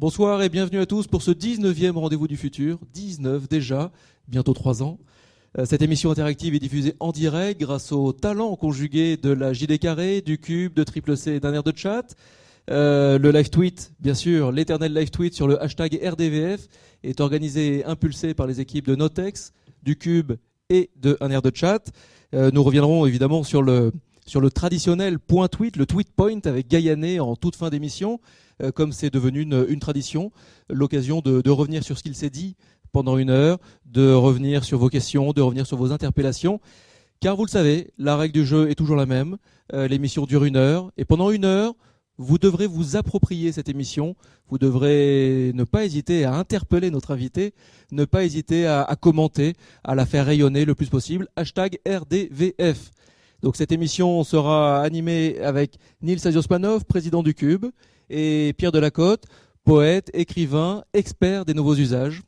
Bonsoir et bienvenue à tous pour ce 19e rendez-vous du futur. 19 déjà, bientôt 3 ans. Euh, cette émission interactive est diffusée en direct grâce au talent conjugué de la JD Carré, du Cube, de Triple C et d'un air de chat. Euh, le live tweet, bien sûr, l'éternel live tweet sur le hashtag RDVF est organisé et impulsé par les équipes de Notex, du Cube et de un air de chat. Euh, nous reviendrons évidemment sur le, sur le traditionnel point tweet, le tweet point avec Gaillané en toute fin d'émission. Euh, comme c'est devenu une, tradition, l'occasion de, revenir sur ce qu'il s'est dit pendant une heure, de revenir sur vos questions, de revenir sur vos interpellations. Car vous le savez, la règle du jeu est toujours la même. Euh, l'émission dure une heure. Et pendant une heure, vous devrez vous approprier cette émission. Vous devrez ne pas hésiter à interpeller notre invité, ne pas hésiter à, commenter, à la faire rayonner le plus possible. Hashtag RDVF. Donc cette émission sera animée avec Nils Aziosmanov, président du Cube, et Pierre Delacote, poète, écrivain, expert des nouveaux usages.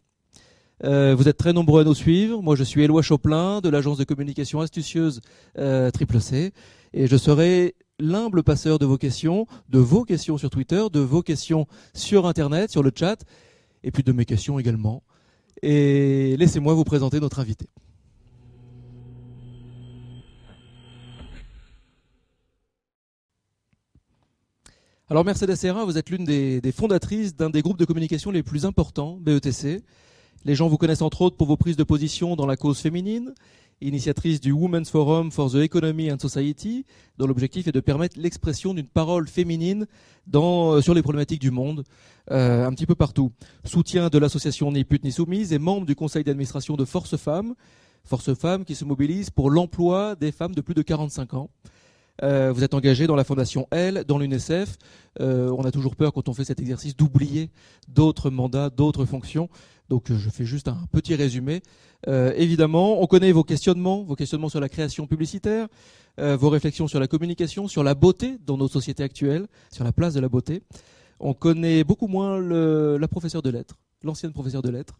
Euh, vous êtes très nombreux à nous suivre. Moi, je suis Éloi Choplin de l'agence de communication astucieuse euh, Triple C, et je serai l'humble passeur de vos questions, de vos questions sur Twitter, de vos questions sur Internet, sur le chat, et puis de mes questions également. Et laissez-moi vous présenter notre invité. Alors Mercedes Serra, vous êtes l'une des, fondatrices d'un des groupes de communication les plus importants, BETC. Les gens vous connaissent entre autres pour vos prises de position dans la cause féminine, initiatrice du Women's Forum for the Economy and Society, dont l'objectif est de permettre l'expression d'une parole féminine euh, sur les problématiques du monde, euh, un petit peu partout. Soutien de l'association Ni pute ni soumise et membre du conseil d'administration de Force Femmes, Force Femmes qui se mobilise pour l'emploi des femmes de plus de 45 ans. Euh, vous êtes engagé dans la Fondation L, dans l'UNESF. Euh, on a toujours peur quand on fait cet exercice d'oublier d'autres mandats, d'autres fonctions. Donc euh, je fais juste un petit résumé. évidemment, on connaît vos questionnements, vos questionnements sur la création publicitaire, vos réflexions sur la communication, sur la beauté dans nos sociétés actuelles, sur la place de la beauté. On connaît beaucoup moins la professeure de lettres, l'ancienne professeure de lettres.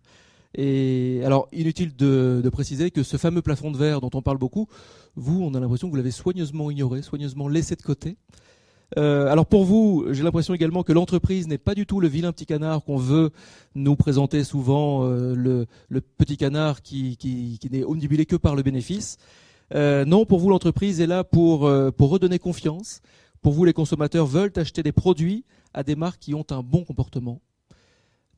Et alors, inutile de, préciser que ce fameux plafond de verre dont on parle beaucoup, vous, on a l'impression que vous l'avez soigneusement ignoré, soigneusement laissé de côté. Euh, alors pour vous, j'ai l'impression également que l'entreprise n'est pas du tout le vilain petit canard qu'on veut nous présenter souvent, euh, le, petit canard qui, n'est omnibulé que par le bénéfice. Euh, non, pour vous, l'entreprise est là pour redonner confiance. Pour vous, les consommateurs veulent acheter des produits à des marques qui ont un bon comportement.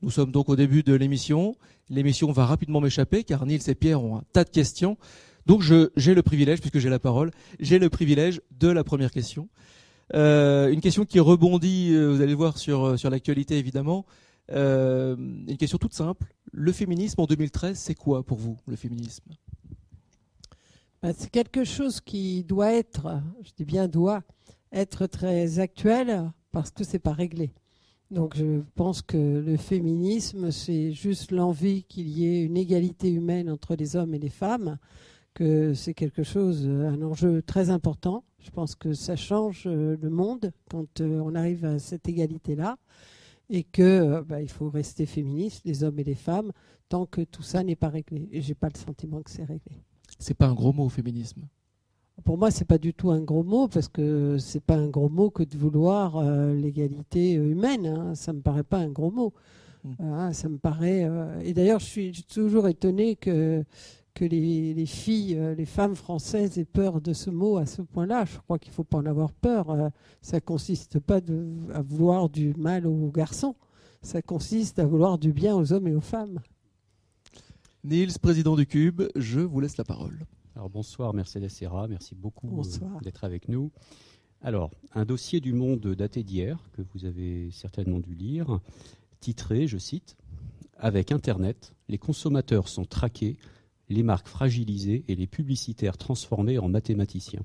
Nous sommes donc au début de l'émission. L'émission va rapidement m'échapper car Nils et Pierre ont un tas de questions. Donc j'ai le privilège, puisque j'ai la parole, j'ai le privilège de la première question. Euh, une question qui rebondit, euh, vous allez voir, sur, euh, sur l'actualité évidemment. une question toute simple. Le féminisme en 2013, c'est quoi pour vous, le féminisme? Bah, C'est quelque chose qui doit être, je dis bien doit, être très actuel parce que c'est pas réglé. Donc je pense que le féminisme, c'est juste l'envie qu'il y ait une égalité humaine entre les hommes et les femmes, que c'est quelque chose, un enjeu très important. Je pense que ça change euh, le monde quand euh, on arrive à cette égalité-là et que euh, bah, il faut rester féministe, les hommes et les femmes, tant que tout ça n'est pas réglé. Et j'ai pas le sentiment que c'est réglé. C'est pas un gros mot, féminisme. Pour moi, c'est pas du tout un gros mot parce que c'est pas un gros mot que de vouloir euh, l'égalité humaine. Hein. Ça me paraît pas un gros mot. Hmm. Hein, ça me paraît. Euh, et d'ailleurs, je suis toujours étonnée que que les, filles, euh, les femmes françaises aient peur de ce mot à ce point-là. Je crois qu'il faut pas en avoir peur. ça consiste pas à vouloir du mal aux garçons. Ça consiste à vouloir du bien aux hommes et aux femmes. Niels, président du Cube, je vous laisse la parole. Alors bonsoir Mercedes Serra, merci beaucoup euh, d'être avec nous. Alors, un dossier du monde daté d'hier, que vous avez certainement dû lire, titré, je cite, Avec Internet, les consommateurs sont traqués, les marques fragilisées et les publicitaires transformés en mathématiciens.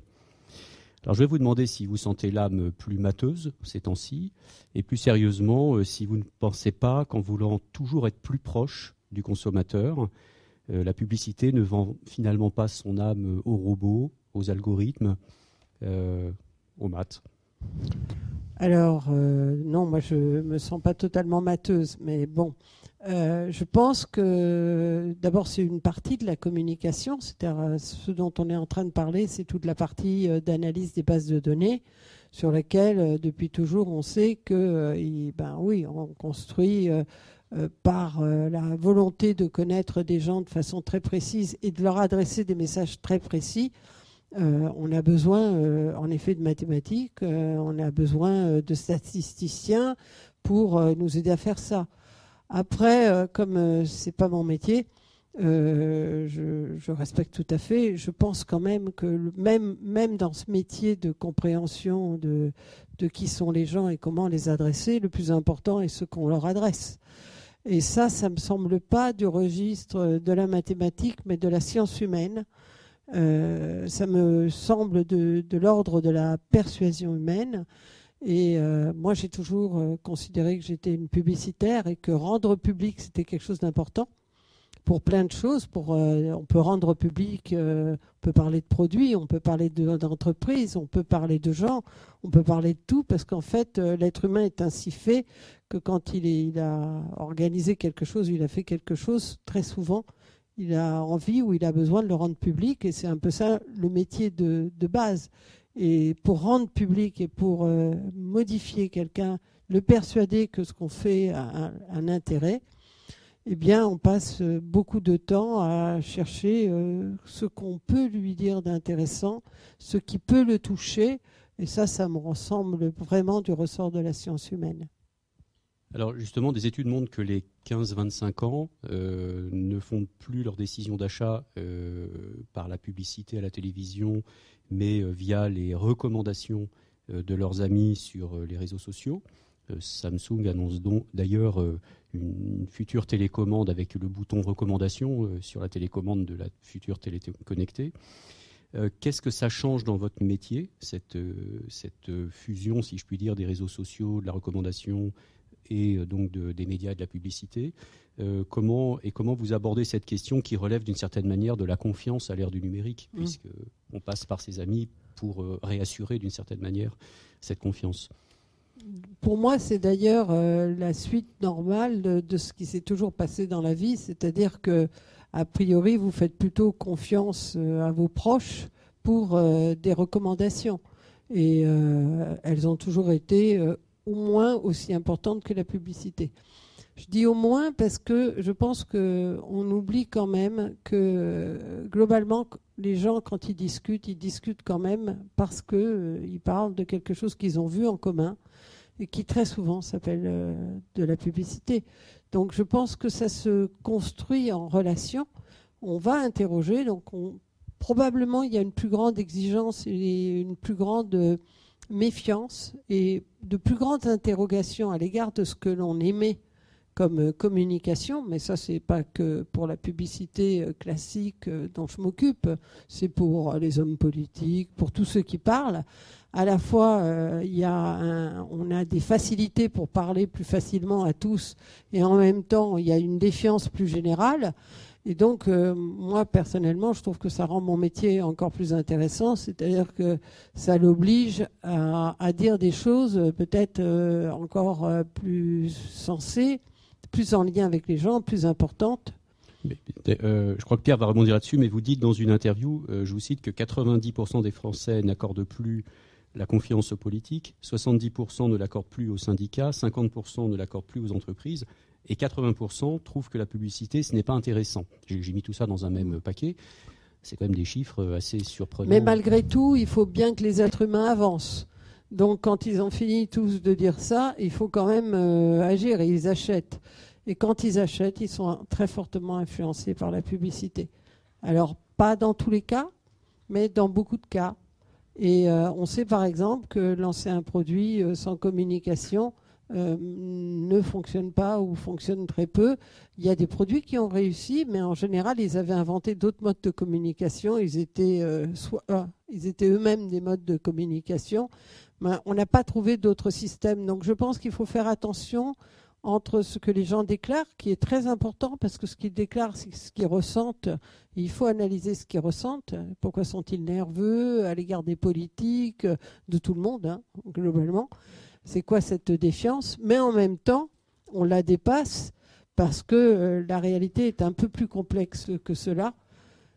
Alors je vais vous demander si vous sentez l'âme plus mateuse ces temps-ci, et plus sérieusement, euh, si vous ne pensez pas qu'en voulant toujours être plus proche du consommateur, la publicité ne vend finalement pas son âme aux robots, aux algorithmes, euh, aux maths. Alors, euh, non, moi je me sens pas totalement mateuse, mais bon, Euh, je pense que d'abord c'est une partie de la communication, c'est-à-dire euh, ce dont on est en train de parler, c'est toute la partie euh, d'analyse des bases de données sur laquelle depuis toujours on sait que ben oui on construit par la volonté de connaître des gens de façon très précise et de leur adresser des messages très précis. on a besoin en effet de mathématiques, on a besoin de statisticiens pour nous aider à faire ça. Après, euh, comme euh, c'est pas mon métier, euh, je, respecte tout à fait. Je pense quand même que même, dans ce métier de compréhension de qui sont les gens et comment les adresser, le plus important est ce qu'on leur adresse. Et ça, ça me semble pas du registre de la mathématique, mais de la science humaine. ça me semble de, l'ordre de la persuasion humaine. Et euh, moi, j'ai toujours euh, considéré que j'étais une publicitaire et que rendre public, c'était quelque chose d'important pour plein de choses. Pour, euh, on peut rendre public, on peut parler de produits, on peut parler d'entreprises, on peut parler de gens, on peut parler de tout, parce qu'en fait, l'être humain est ainsi fait que quand il, a organisé quelque chose, il a fait quelque chose, très souvent, il a envie ou il a besoin de le rendre public, et c'est un peu ça le métier de, de base. Et pour rendre public et pour euh, modifier quelqu'un, le persuader que ce qu'on fait a un, intérêt, eh bien, on passe euh, beaucoup de temps à chercher euh, ce qu'on peut lui dire d'intéressant, ce qui peut le toucher. Et ça, ça me ressemble vraiment du ressort de la science humaine. Alors justement, des études montrent que les 15-25 ans ne font plus leur décision d'achat par la publicité à la télévision mais euh, via les recommandations euh, de leurs amis sur euh, les réseaux sociaux. Samsung annonce d'ailleurs une future télécommande avec le bouton recommandation sur la télécommande de la future télé connectée. Qu'est-ce que ça change dans votre métier, cette, fusion, si je puis dire, des réseaux sociaux, de la recommandation et donc des médias et de la publicité comment, Et comment vous abordez cette question qui relève d'une certaine manière de la confiance à l'ère du numérique, mmh. puisque on passe par ses amis pour euh, réassurer d'une certaine manière cette confiance? Pour moi, c'est d'ailleurs euh, la suite normale de, ce qui s'est toujours passé dans la vie, c'est-à-dire que, a priori, vous faites plutôt confiance euh, à vos proches pour des recommandations. Et elles ont toujours été au moins aussi importantes que la publicité. Je dis au moins parce que je pense qu'on oublie quand même que globalement, les gens, quand ils discutent, ils discutent quand même parce qu'ils euh, parlent de quelque chose qu'ils ont vu en commun et qui très souvent s'appelle euh, de la publicité. Donc je pense que ça se construit en relation. On va interroger, donc probablement il y a une plus grande exigence et une plus grande euh, méfiance et de plus grandes interrogations à l'égard de ce que l'on aimait comme euh, communication, mais ça c'est pas que pour la publicité euh, classique euh, dont je m'occupe, c'est pour les hommes politiques, pour tous ceux qui parlent. À la fois, on a des facilités pour parler plus facilement à tous, et en même temps, il y a une défiance plus générale. Et donc, moi, personnellement, je trouve que ça rend mon métier encore plus intéressant, c'est-à-dire que ça l'oblige à, dire des choses peut-être encore plus sensées plus en lien avec les gens, plus importante. Euh, je crois que Pierre va rebondir là-dessus, mais vous dites dans une interview, euh, je vous cite, que 90% des Français n'accordent plus la confiance aux politiques, 70% ne l'accordent plus aux syndicats, 50% ne l'accordent plus aux entreprises, et 80% trouvent que la publicité, ce n'est pas intéressant. J'ai mis tout ça dans un même paquet. C'est quand même des chiffres assez surprenants. Mais malgré tout, il faut bien que les êtres humains avancent. Donc quand ils ont fini tous de dire ça, il faut quand même euh, agir ils achètent. Et quand ils achètent, ils sont très fortement influencés par la publicité. Alors pas dans tous les cas, mais dans beaucoup de cas. Et euh, on sait par exemple que lancer un produit euh, sans communication ne fonctionne pas ou fonctionne très peu. Il y a des produits qui ont réussi, mais en général, ils avaient inventé d'autres modes de communication. Ils étaient, soit, ils étaient eux-mêmes des modes de communication. Ben, on n'a pas trouvé d'autres systèmes. Donc je pense qu'il faut faire attention entre ce que les gens déclarent, qui est très important, parce que ce qu'ils déclarent, c'est ce qu'ils ressentent. il faut analyser ce qu'ils ressentent. Pourquoi sont-ils nerveux à l'égard des politiques, de tout le monde, hein, globalement C'est quoi cette défiance? Mais en même temps, on la dépasse parce que la réalité est un peu plus complexe que cela.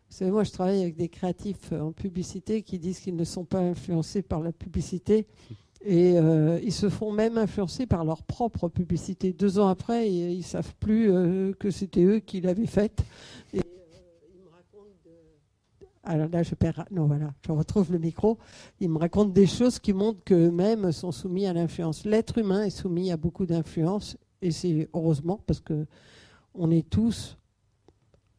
Vous savez, moi, je travaille avec des créatifs en publicité qui disent qu'ils ne sont pas influencés par la publicité. Et euh, ils se font même influencer par leur propre publicité. Deux ans après, ils ne savent plus euh, que c'était eux qui l'avaient faite euh, ils me racontent. Alors là, je perds. Non, voilà, je retrouve le micro. Ils me racontent des choses qui montrent qu'eux-mêmes sont soumis à l'influence. L'être humain est soumis à beaucoup d'influence. Et c'est heureusement parce que on est tous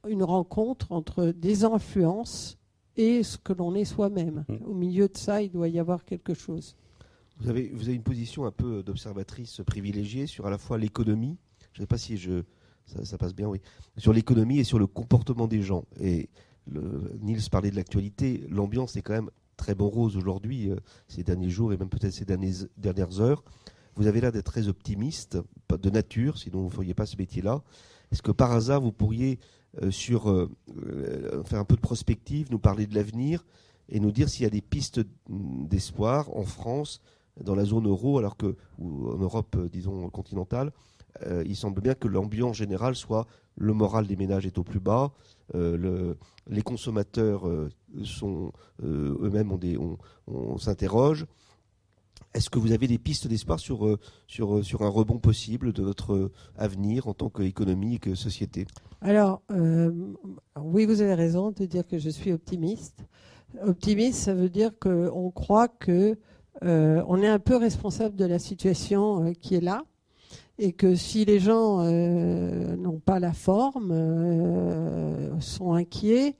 une rencontre entre des influences et ce que l'on est soi-même. Mmh. Au milieu de ça, il doit y avoir quelque chose. Vous avez, vous avez une position un peu d'observatrice privilégiée sur à la fois l'économie, je ne sais pas si je, ça, passe bien, oui, sur l'économie et sur le comportement des gens. Et Niels parlait de l'actualité, l'ambiance est quand même très bon rose aujourd'hui, euh, ces derniers jours et même peut-être ces dernières, heures. Vous avez l'air d'être très optimiste, de nature, sinon vous ne feriez pas ce métier-là. Est-ce que par hasard, vous pourriez euh, euh, faire un peu de prospective, nous parler de l'avenir et nous dire s'il y a des pistes d'espoir en France dans la zone euro, alors que, en Europe, disons, continentale, il semble bien que l'ambiance générale soit le moral des ménages est au plus bas, euh, les consommateurs sont eux-mêmes on, s'interroge. Est-ce que vous avez des pistes d'espoir sur, sur, sur un rebond possible de notre avenir en tant qu'économie et que société? Alors, oui, vous avez raison de dire que je suis optimiste. Optimiste, ça veut dire qu'on croit que euh, on est un peu responsable de la situation euh, qui est là et que si les gens euh, n'ont pas la forme, sont inquiets,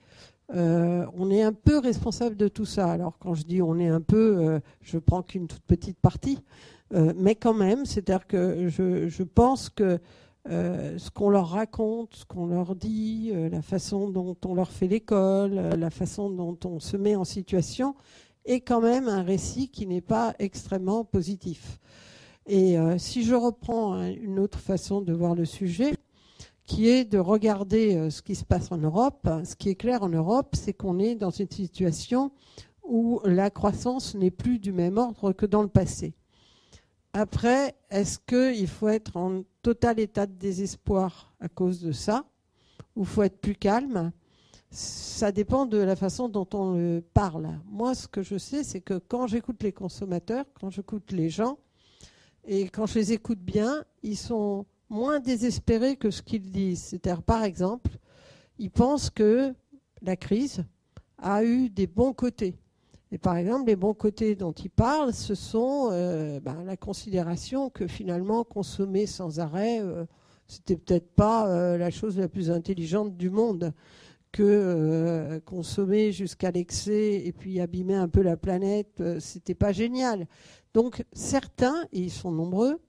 on est un peu responsable de tout ça. Alors quand je dis on est un peu, je prends qu'une toute petite partie, mais quand même, c'est-à-dire que je, pense que ce qu'on leur raconte, ce qu'on leur dit, la façon dont on leur fait l'école, la façon dont on se met en situation, est quand même un récit qui n'est pas extrêmement positif. Et euh, si je reprends une autre façon de voir le sujet, qui est de regarder euh, ce qui se passe en Europe, ce qui est clair en Europe, c'est qu'on est dans une situation où la croissance n'est plus du même ordre que dans le passé. Après, est-ce qu'il faut être en total état de désespoir à cause de ça, ou faut être plus calme? Ça dépend de la façon dont on parle. Moi, ce que je sais, c'est que quand j'écoute les consommateurs, quand j'écoute les gens, et quand je les écoute bien, ils sont moins désespérés que ce qu'ils disent. C'est-à-dire, par exemple, ils pensent que la crise a eu des bons côtés. Et par exemple, les bons côtés dont ils parlent, ce sont euh, ben, la considération que finalement consommer sans arrêt, ce euh, c'était peut-être pas euh, la chose la plus intelligente du monde que euh, consommer jusqu'à l'excès et puis abîmer un peu la planète, euh, c'était pas génial. Donc certains, et ils sont nombreux,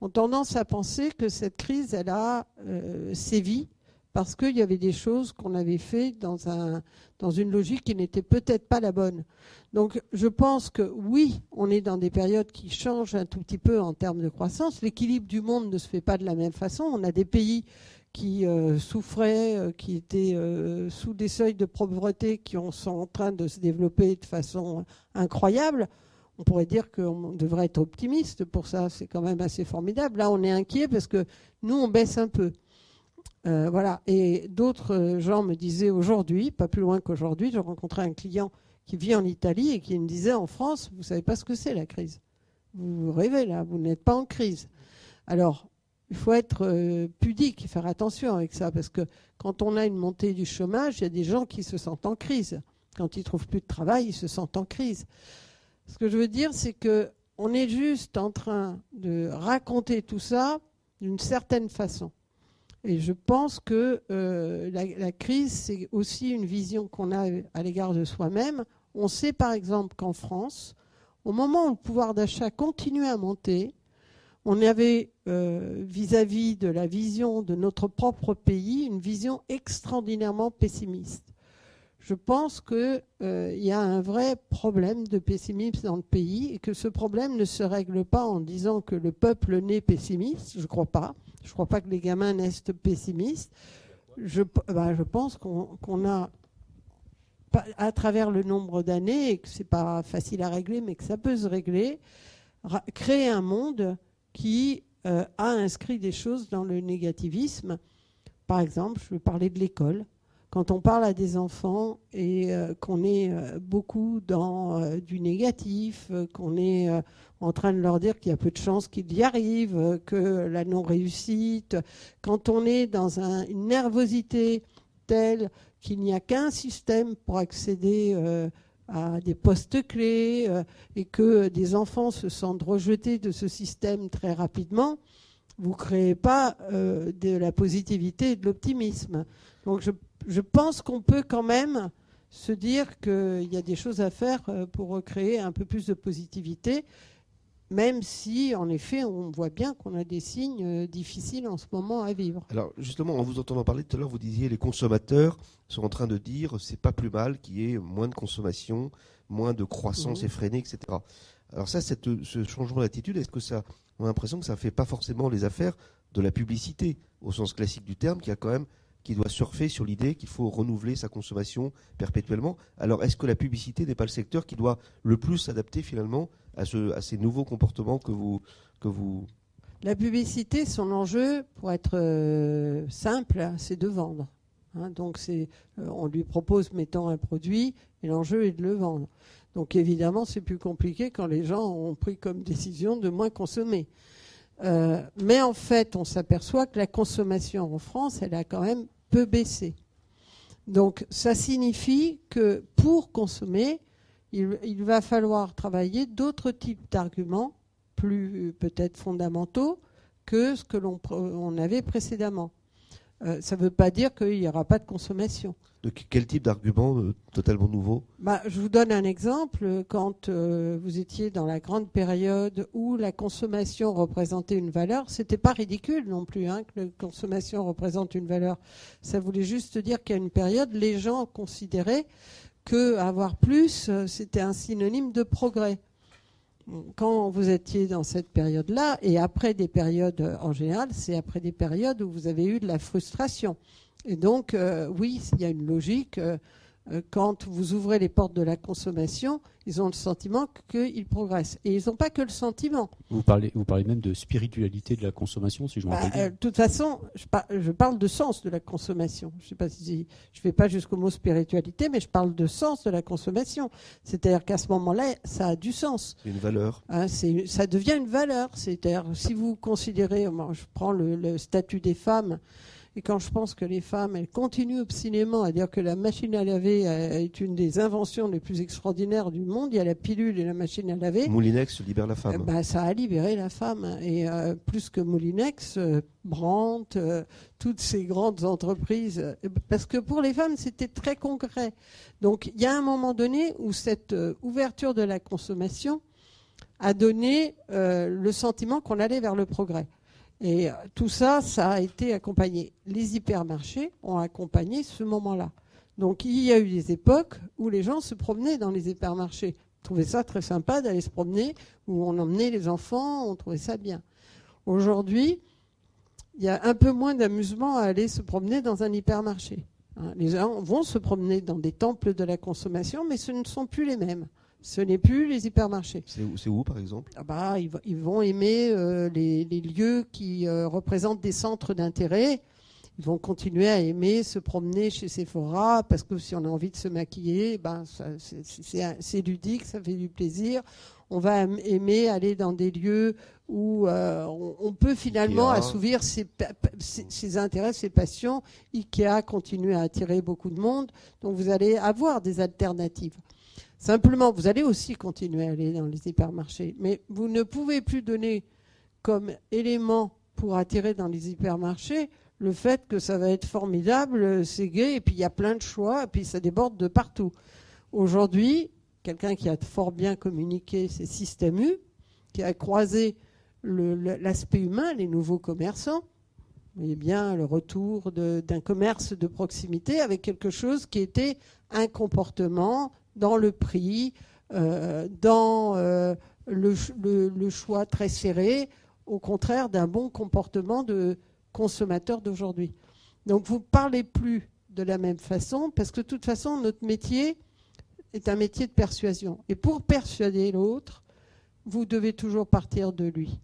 ont tendance à penser que cette crise, elle a euh, sévi parce qu'il y avait des choses qu'on avait fait dans, un, dans une logique qui n'était peut-être pas la bonne. Donc je pense que oui, on est dans des périodes qui changent un tout petit peu en termes de croissance. L'équilibre du monde ne se fait pas de la même façon. On a des pays qui euh, souffraient, euh, qui étaient sous des seuils de pauvreté qui sont en train de se développer de façon incroyable. On pourrait dire qu'on devrait être optimiste pour ça, c'est quand même assez formidable. Là, on est inquiet parce que nous, on baisse un peu. voilà. Et d'autres gens me disaient aujourd'hui, pas plus loin qu'aujourd'hui, j'ai rencontré un client qui vit en Italie et qui me disait en France, vous savez pas ce que c'est la crise. Vous rêvez là, vous n'êtes pas en crise. Alors, il faut être euh, pudique et faire attention avec ça, parce que quand on a une montée du chômage, il y a des gens qui se sentent en crise. Quand ils trouvent plus de travail, ils se sentent en crise. Ce que je veux dire, c'est que on est juste en train de raconter tout ça d'une certaine façon. Et je pense que euh, la, crise, c'est aussi une vision qu'on a à l'égard de soi-même. On sait par exemple qu'en France, au moment où le pouvoir d'achat continue à monter, on avait euh, vis-à-vis de la vision de notre propre pays une vision extraordinairement pessimiste. Je pense qu'il euh, y a un vrai problème de pessimisme dans le pays et que ce problème ne se règle pas en disant que le peuple naît pessimiste. Je ne crois pas. Je ne crois pas que les gamins naissent pessimistes. Je, je pense qu'on a, à travers le nombre d'années, et que ce n'est pas facile à régler, mais que ça peut se régler, créer un monde qui a inscrit des choses dans le négativisme. Par exemple, je veux parler de l'école quand on parle à des enfants et euh, qu'on est euh, beaucoup dans euh, du négatif, qu'on est en train de leur dire qu'il y a peu de chances qu'ils y arrivent, que la non-réussite, quand on est dans une nervosité telle qu'il n'y a qu'un système pour accéder à des postes clés et que des enfants se sentent rejetés de ce système très rapidement, vous ne créez pas de la positivité et de l'optimisme. Donc je je pense qu'on peut quand même se dire qu'il y a des choses à faire euh, pour recréer un peu plus de positivité, même si, en effet, on voit bien qu'on a des signes euh, difficiles en ce moment à vivre. Alors, justement, en vous entendant parler tout à l'heure, vous disiez les consommateurs sont en train de dire c'est pas plus mal qu'il y ait moins de consommation, moins de croissance effrénée, etc. Alors ça, ce changement d'attitude, est-ce que ça, on a l'impression que ça ne fait pas forcément les affaires de la publicité, au sens classique du terme, qui a quand même qui doit surfer sur l'idée qu'il faut renouveler sa consommation perpétuellement. Alors, est-ce que la publicité n'est pas le secteur qui doit le plus s'adapter finalement à, ce, à, ces nouveaux comportements que vous. La publicité, son enjeu, pour être euh, simple, c'est de vendre. Hein. donc, euh, on lui propose, mettons, un produit, et l'enjeu est de le vendre. Donc, évidemment, c'est plus compliqué quand les gens ont pris comme décision de moins consommer. Euh, mais en fait, on s'aperçoit que la consommation en France, elle a quand même peu baissé. Donc ça signifie que pour consommer, il, va falloir travailler d'autres types d'arguments, plus peut-être fondamentaux, que ce que l'on avait précédemment. Euh, ça ne veut pas dire qu'il n'y aura pas de consommation. De quel type d'argument euh, totalement nouveau? Bah, Je vous donne un exemple. Quand euh, vous étiez dans la grande période où la consommation représentait une valeur, ce n'était pas ridicule non plus hein, que la consommation représente une valeur. Ça voulait juste dire qu'à une période, les gens considéraient que avoir plus, c'était un synonyme de progrès quand vous étiez dans cette période-là, et après des périodes en général, c'est après des périodes où vous avez eu de la frustration. Et donc, euh, oui, il y a une logique. Euh, euh, quand vous ouvrez les portes de la consommation, ils ont le sentiment qu'ils progressent. Et ils n'ont pas que le sentiment. Vous parlez, vous parlez même de spiritualité de la consommation, si je me bah, rappelle bien. De toute façon, je, parle de sens de la consommation. Si je ne vais pas jusqu'au mot spiritualité, mais je parle de sens de la consommation. C'est-à-dire qu'à ce moment-là, ça a du sens. Une valeur. Hein, ça devient une valeur. C'est-à-dire, si vous considérez, je prends le statut des femmes. Et quand je pense que les femmes, elles continuent obstinément à dire que la machine à laver est une des inventions les plus extraordinaires du monde, il y a la pilule et la machine à laver. Moulinex libère la femme. bah, ça a libéré la femme. Et euh, plus que Moulinex, euh, Brandt, euh, toutes ces grandes entreprises. Parce que pour les femmes, c'était très concret. Donc il y a un moment donné où cette ouverture de la consommation a donné le sentiment qu'on allait vers le progrès. Et euh, tout ça, ça a été accompagné. Les hypermarchés ont accompagné ce moment-là. Donc il y a eu des époques où les gens se promenaient dans les hypermarchés. On trouvait ça très sympa d'aller se promener, où on emmenait les enfants, on trouvait ça bien. Aujourd'hui, il y a un peu moins d'amusement à aller se promener dans un hypermarché. Hein, les gens vont se promener dans des temples de la consommation, mais ce ne sont plus les mêmes. Ce n'est plus les hypermarchés. C'est où, par exemple? Ah bah, ils, vont aimer euh, les, lieux qui euh, représentent des centres d'intérêt. Ils vont continuer à aimer se promener chez Sephora parce que si on a envie de se maquiller, ben, c'est ludique, ça fait du plaisir. On va aimer aller dans des lieux où euh, on, peut finalement assouvir ses, ses, intérêts, ses passions. Ikea continue à attirer beaucoup de monde, donc vous allez avoir des alternatives. Simplement, vous allez aussi continuer à aller dans les hypermarchés, mais vous ne pouvez plus donner comme élément pour attirer dans les hypermarchés le fait que ça va être formidable, c'est gai, et puis il y a plein de choix, et puis ça déborde de partout. Aujourd'hui, quelqu'un qui a fort bien communiqué ses systèmes U, qui a croisé l'aspect humain, les nouveaux commerçants, vous voyez bien le retour d'un commerce de proximité avec quelque chose qui était un comportement dans le prix, euh, dans euh, le, choix très serré, au contraire d'un bon comportement de consommateur d'aujourd'hui. Donc vous ne parlez plus de la même façon, parce que de toute façon, notre métier est un métier de persuasion. Et pour persuader l'autre, vous devez toujours partir de lui.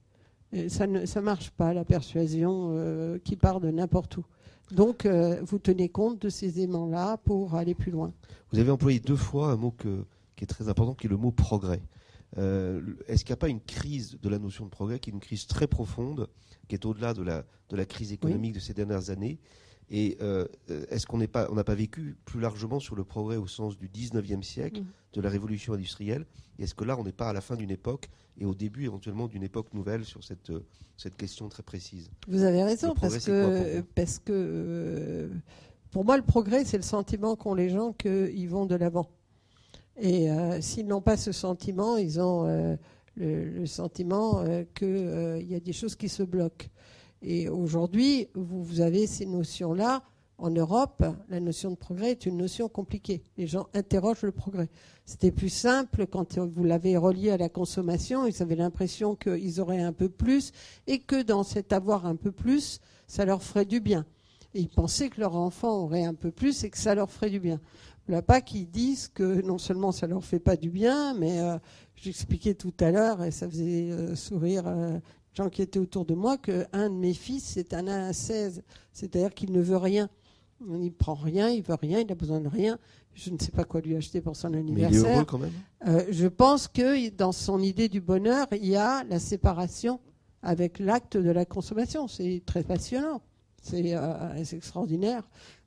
ça ne ça marche pas, la persuasion euh, qui part de n'importe où. Donc, euh, vous tenez compte de ces aimants-là pour aller plus loin. Vous avez employé deux fois un mot qui est très important, qui est le mot progrès. Euh, est-ce qu'il n'y a pas une crise de la notion de progrès, qui est une crise très profonde, qui est au-delà de la, de la crise économique de ces dernières années et euh, est-ce qu'on n'a pas, pas vécu plus largement sur le progrès au sens du 19e siècle, mm. de la révolution industrielle Et est-ce que là, on n'est pas à la fin d'une époque et au début éventuellement d'une époque nouvelle sur cette, euh, cette question très précise Vous avez raison, parce que, parce que euh, pour moi, le progrès, c'est le sentiment qu'ont les gens qu'ils vont de l'avant. Et s'ils n'ont pas ce sentiment, ils ont le, le, sentiment qu'il y a des choses qui se bloquent. Et aujourd'hui, vous, avez ces notions-là. En Europe, la notion de progrès est une notion compliquée. Les gens interrogent le progrès. C'était plus simple quand vous l'avez relié à la consommation. Ils avaient l'impression qu'ils auraient un peu plus et que dans cet avoir un peu plus, ça leur ferait du bien. Et ils pensaient que leur enfant aurait un peu plus et que ça leur ferait du bien. Là, pas qu'ils disent que non seulement ça leur fait pas du bien, mais euh, j'expliquais tout à l'heure et ça faisait euh, sourire euh, gens qui étaient autour de moi qu'un de mes fils, c'est un à 16. C'est-à-dire qu'il ne veut rien. Il ne prend rien, il veut rien, il a besoin de rien. Je ne sais pas quoi lui acheter pour son anniversaire. Mais il est heureux quand même. Euh, je pense que dans son idée du bonheur, il y a la séparation avec l'acte de la consommation. C'est très passionnant. C'est euh, extraordinaire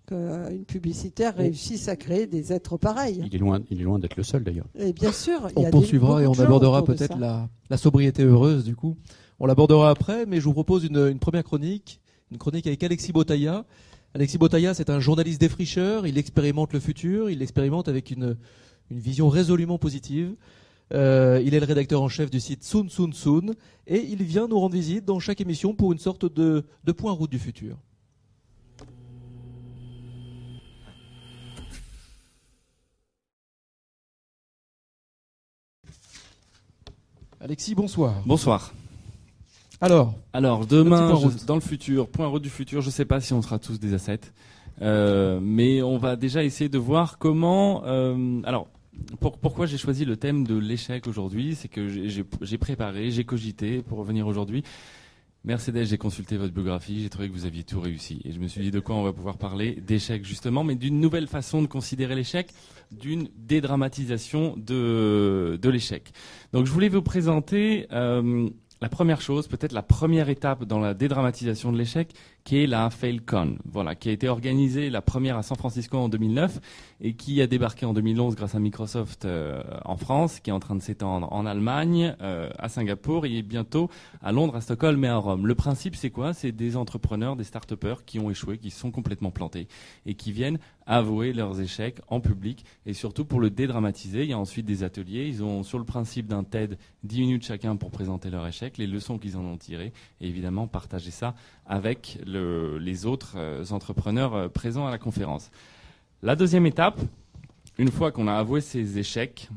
qu'une publicitaire réussisse à créer des êtres pareils. Il est loin, il est loin d'être le seul d'ailleurs. Et bien sûr. On poursuivra et on abordera peut-être la, la, sobriété heureuse du coup. On l'abordera après, mais je vous propose une, première chronique, une chronique avec Alexis Botaya. Alexis Botaya, c'est un journaliste défricheur, il expérimente le futur, il l'expérimente avec une, vision résolument positive. Euh, il est le rédacteur en chef du site Soon Soon Soon et il vient nous rendre visite dans chaque émission pour une sorte de, de point route du futur. Alexis, bonsoir. Bonsoir. Alors, alors demain, dans le futur, point route du futur, je ne sais pas si on sera tous des assets, euh, mais on va déjà essayer de voir comment. Euh, alors, pourquoi j'ai choisi le thème de l'échec aujourd'hui, c'est que j'ai préparé, j'ai cogité pour revenir aujourd'hui. Mercedes, j'ai consulté votre biographie, j'ai trouvé que vous aviez tout réussi. Et je me suis dit de quoi on va pouvoir parler D'échec justement, mais d'une nouvelle façon de considérer l'échec, d'une dédramatisation de, de l'échec. Donc je voulais vous présenter euh, la première chose, peut-être la première étape dans la dédramatisation de l'échec, qui est la FailCon, voilà, qui a été organisée la première à San Francisco en 2009 et qui a débarqué en 2011 grâce à Microsoft euh, en France, qui est en train de s'étendre en Allemagne, euh, à Singapour et bientôt à Londres, à Stockholm et à Rome. Le principe, c'est quoi? C'est des entrepreneurs, des start qui ont échoué, qui sont complètement plantés et qui viennent avouer leurs échecs en public et surtout pour le dédramatiser. Il y a ensuite des ateliers. Ils ont sur le principe d'un TED 10 minutes chacun pour présenter leur échec, les leçons qu'ils en ont tirées et évidemment partager ça avec les autres euh, entrepreneurs euh, présents à la conférence. La deuxième étape, une fois qu'on a avoué ses échecs,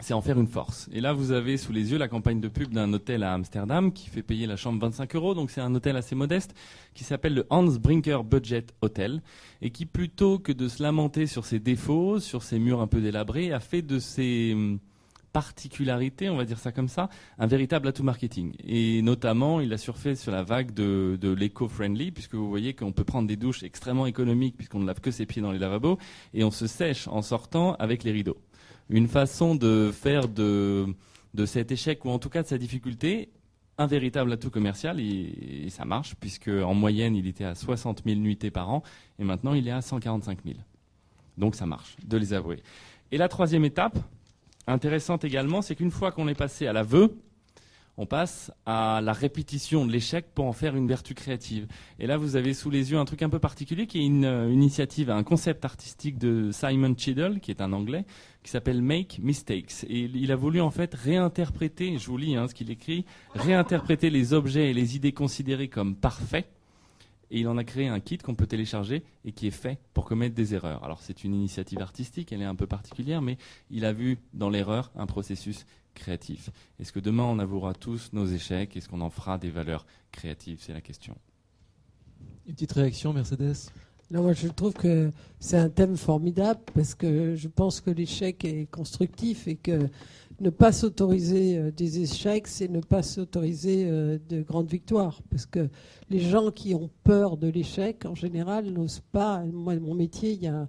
c'est en faire une force. Et là, vous avez sous les yeux la campagne de pub d'un hôtel à Amsterdam qui fait payer la chambre 25 euros. Donc c'est un hôtel assez modeste qui s'appelle le Hans Brinker Budget Hotel et qui, plutôt que de se lamenter sur ses défauts, sur ses murs un peu délabrés, a fait de ses particularité, on va dire ça comme ça, un véritable atout marketing. Et notamment, il a surfé sur la vague de, l'éco-friendly, puisque vous voyez qu'on peut prendre des douches extrêmement économiques, puisqu'on ne lave que ses pieds dans les lavabos, et on se sèche en sortant avec les rideaux. Une façon de faire de, de cet échec, ou en tout cas de sa difficulté, un véritable atout commercial, et, ça marche, puisque en moyenne, il était à 60 000 nuitées par an, et maintenant, il est à 145 000. Donc ça marche, de les avouer. Et la troisième étape, intéressante également, c'est qu'une fois qu'on est passé à l'aveu, on passe à la répétition de l'échec pour en faire une vertu créative. Et là, vous avez sous les yeux un truc un peu particulier qui est une, euh, initiative, un concept artistique de Simon Chiddle, qui est un anglais, qui s'appelle Make Mistakes. Et il a voulu en fait réinterpréter, je vous lis hein, ce qu'il écrit, réinterpréter les objets et les idées considérées comme parfaits et il en a créé un kit qu'on peut télécharger et qui est fait pour commettre des erreurs. Alors c'est une initiative artistique, elle est un peu particulière, mais il a vu dans l'erreur un processus créatif. Est-ce que demain on avouera tous nos échecs? Est-ce qu'on en fera des valeurs créatives? C'est la question. Une petite réaction, Mercedes? Non, moi je trouve que c'est un thème formidable parce que je pense que l'échec est constructif et que ne pas s'autoriser euh, des échecs, c'est ne pas s'autoriser euh, de grandes victoires. Parce que les gens qui ont peur de l'échec, en général, n'osent pas. Moi, mon métier, il y a,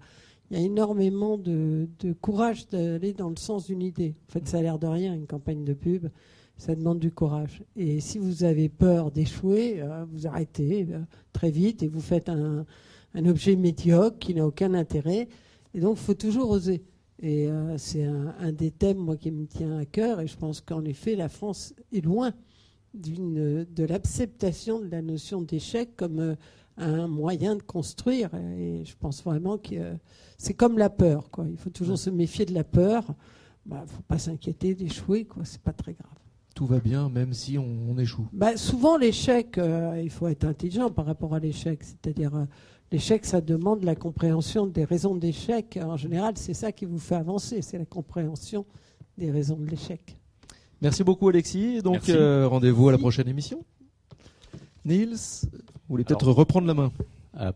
énormément de, courage d'aller dans le sens d'une idée. En fait, ça a l'air de rien, une campagne de pub. Ça demande du courage. Et si vous avez peur d'échouer, euh, vous arrêtez très vite et vous faites un, un objet médiocre qui n'a aucun intérêt. Et donc, il faut toujours oser. Et euh, c'est un, des thèmes, moi, qui me tient à cœur. Et je pense qu'en effet, la France est loin de l'acceptation de la notion d'échec comme euh, un moyen de construire. Et je pense vraiment que c'est comme la peur. Quoi. Il faut toujours se méfier de la peur. Il bah, ne faut pas s'inquiéter d'échouer. Ce n'est pas très grave. Tout va bien, même si on, échoue. Bah, souvent, l'échec, euh, il faut être intelligent par rapport à l'échec. C'est-à-dire L'échec, ça demande la compréhension des raisons d'échec. En général, c'est ça qui vous fait avancer, c'est la compréhension des raisons de l'échec. Merci beaucoup Alexis. Donc euh, rendez-vous à la prochaine émission. Niels, vous voulez peut-être reprendre la main? euh,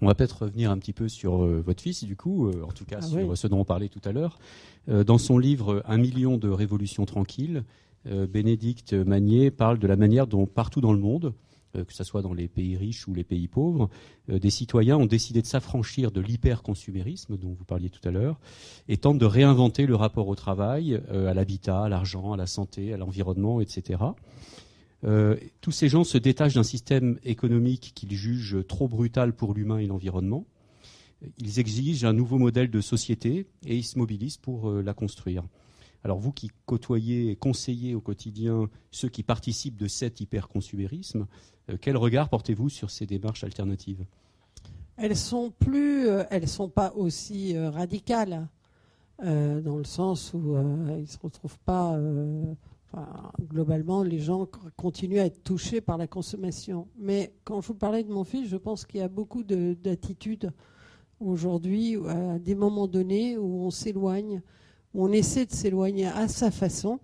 on va, peut-être revenir un petit peu sur euh, votre fils, du coup, en tout cas ah sur ce dont on parlait tout à l'heure. dans son livre Un million de révolutions tranquilles, Bénédicte Magnier parle de la manière dont partout dans le monde, euh, que ce soit dans les pays riches ou les pays pauvres, euh, des citoyens ont décidé de s'affranchir de l'hyperconsumérisme dont vous parliez tout à l'heure et tentent de réinventer le rapport au travail, euh, à l'habitat, à l'argent, à la santé, à l'environnement, etc. tous ces gens se détachent d'un système économique qu'ils jugent trop brutal pour l'humain et l'environnement. Ils exigent un nouveau modèle de société et ils se mobilisent pour la construire. Alors vous qui côtoyez et conseillez au quotidien ceux qui participent de cet hyperconsumérisme, euh, quel regard portez-vous sur ces démarches alternatives? Elles sont plus, euh, elles sont pas aussi euh, radicales dans le sens où ils se retrouvent pas. globalement, les gens continuent à être touchés par la consommation. Mais quand je vous parlais de mon fils, je pense qu'il y a beaucoup d'attitudes aujourd'hui, à des moments donnés, où on s'éloigne on essaie de s'éloigner à sa façon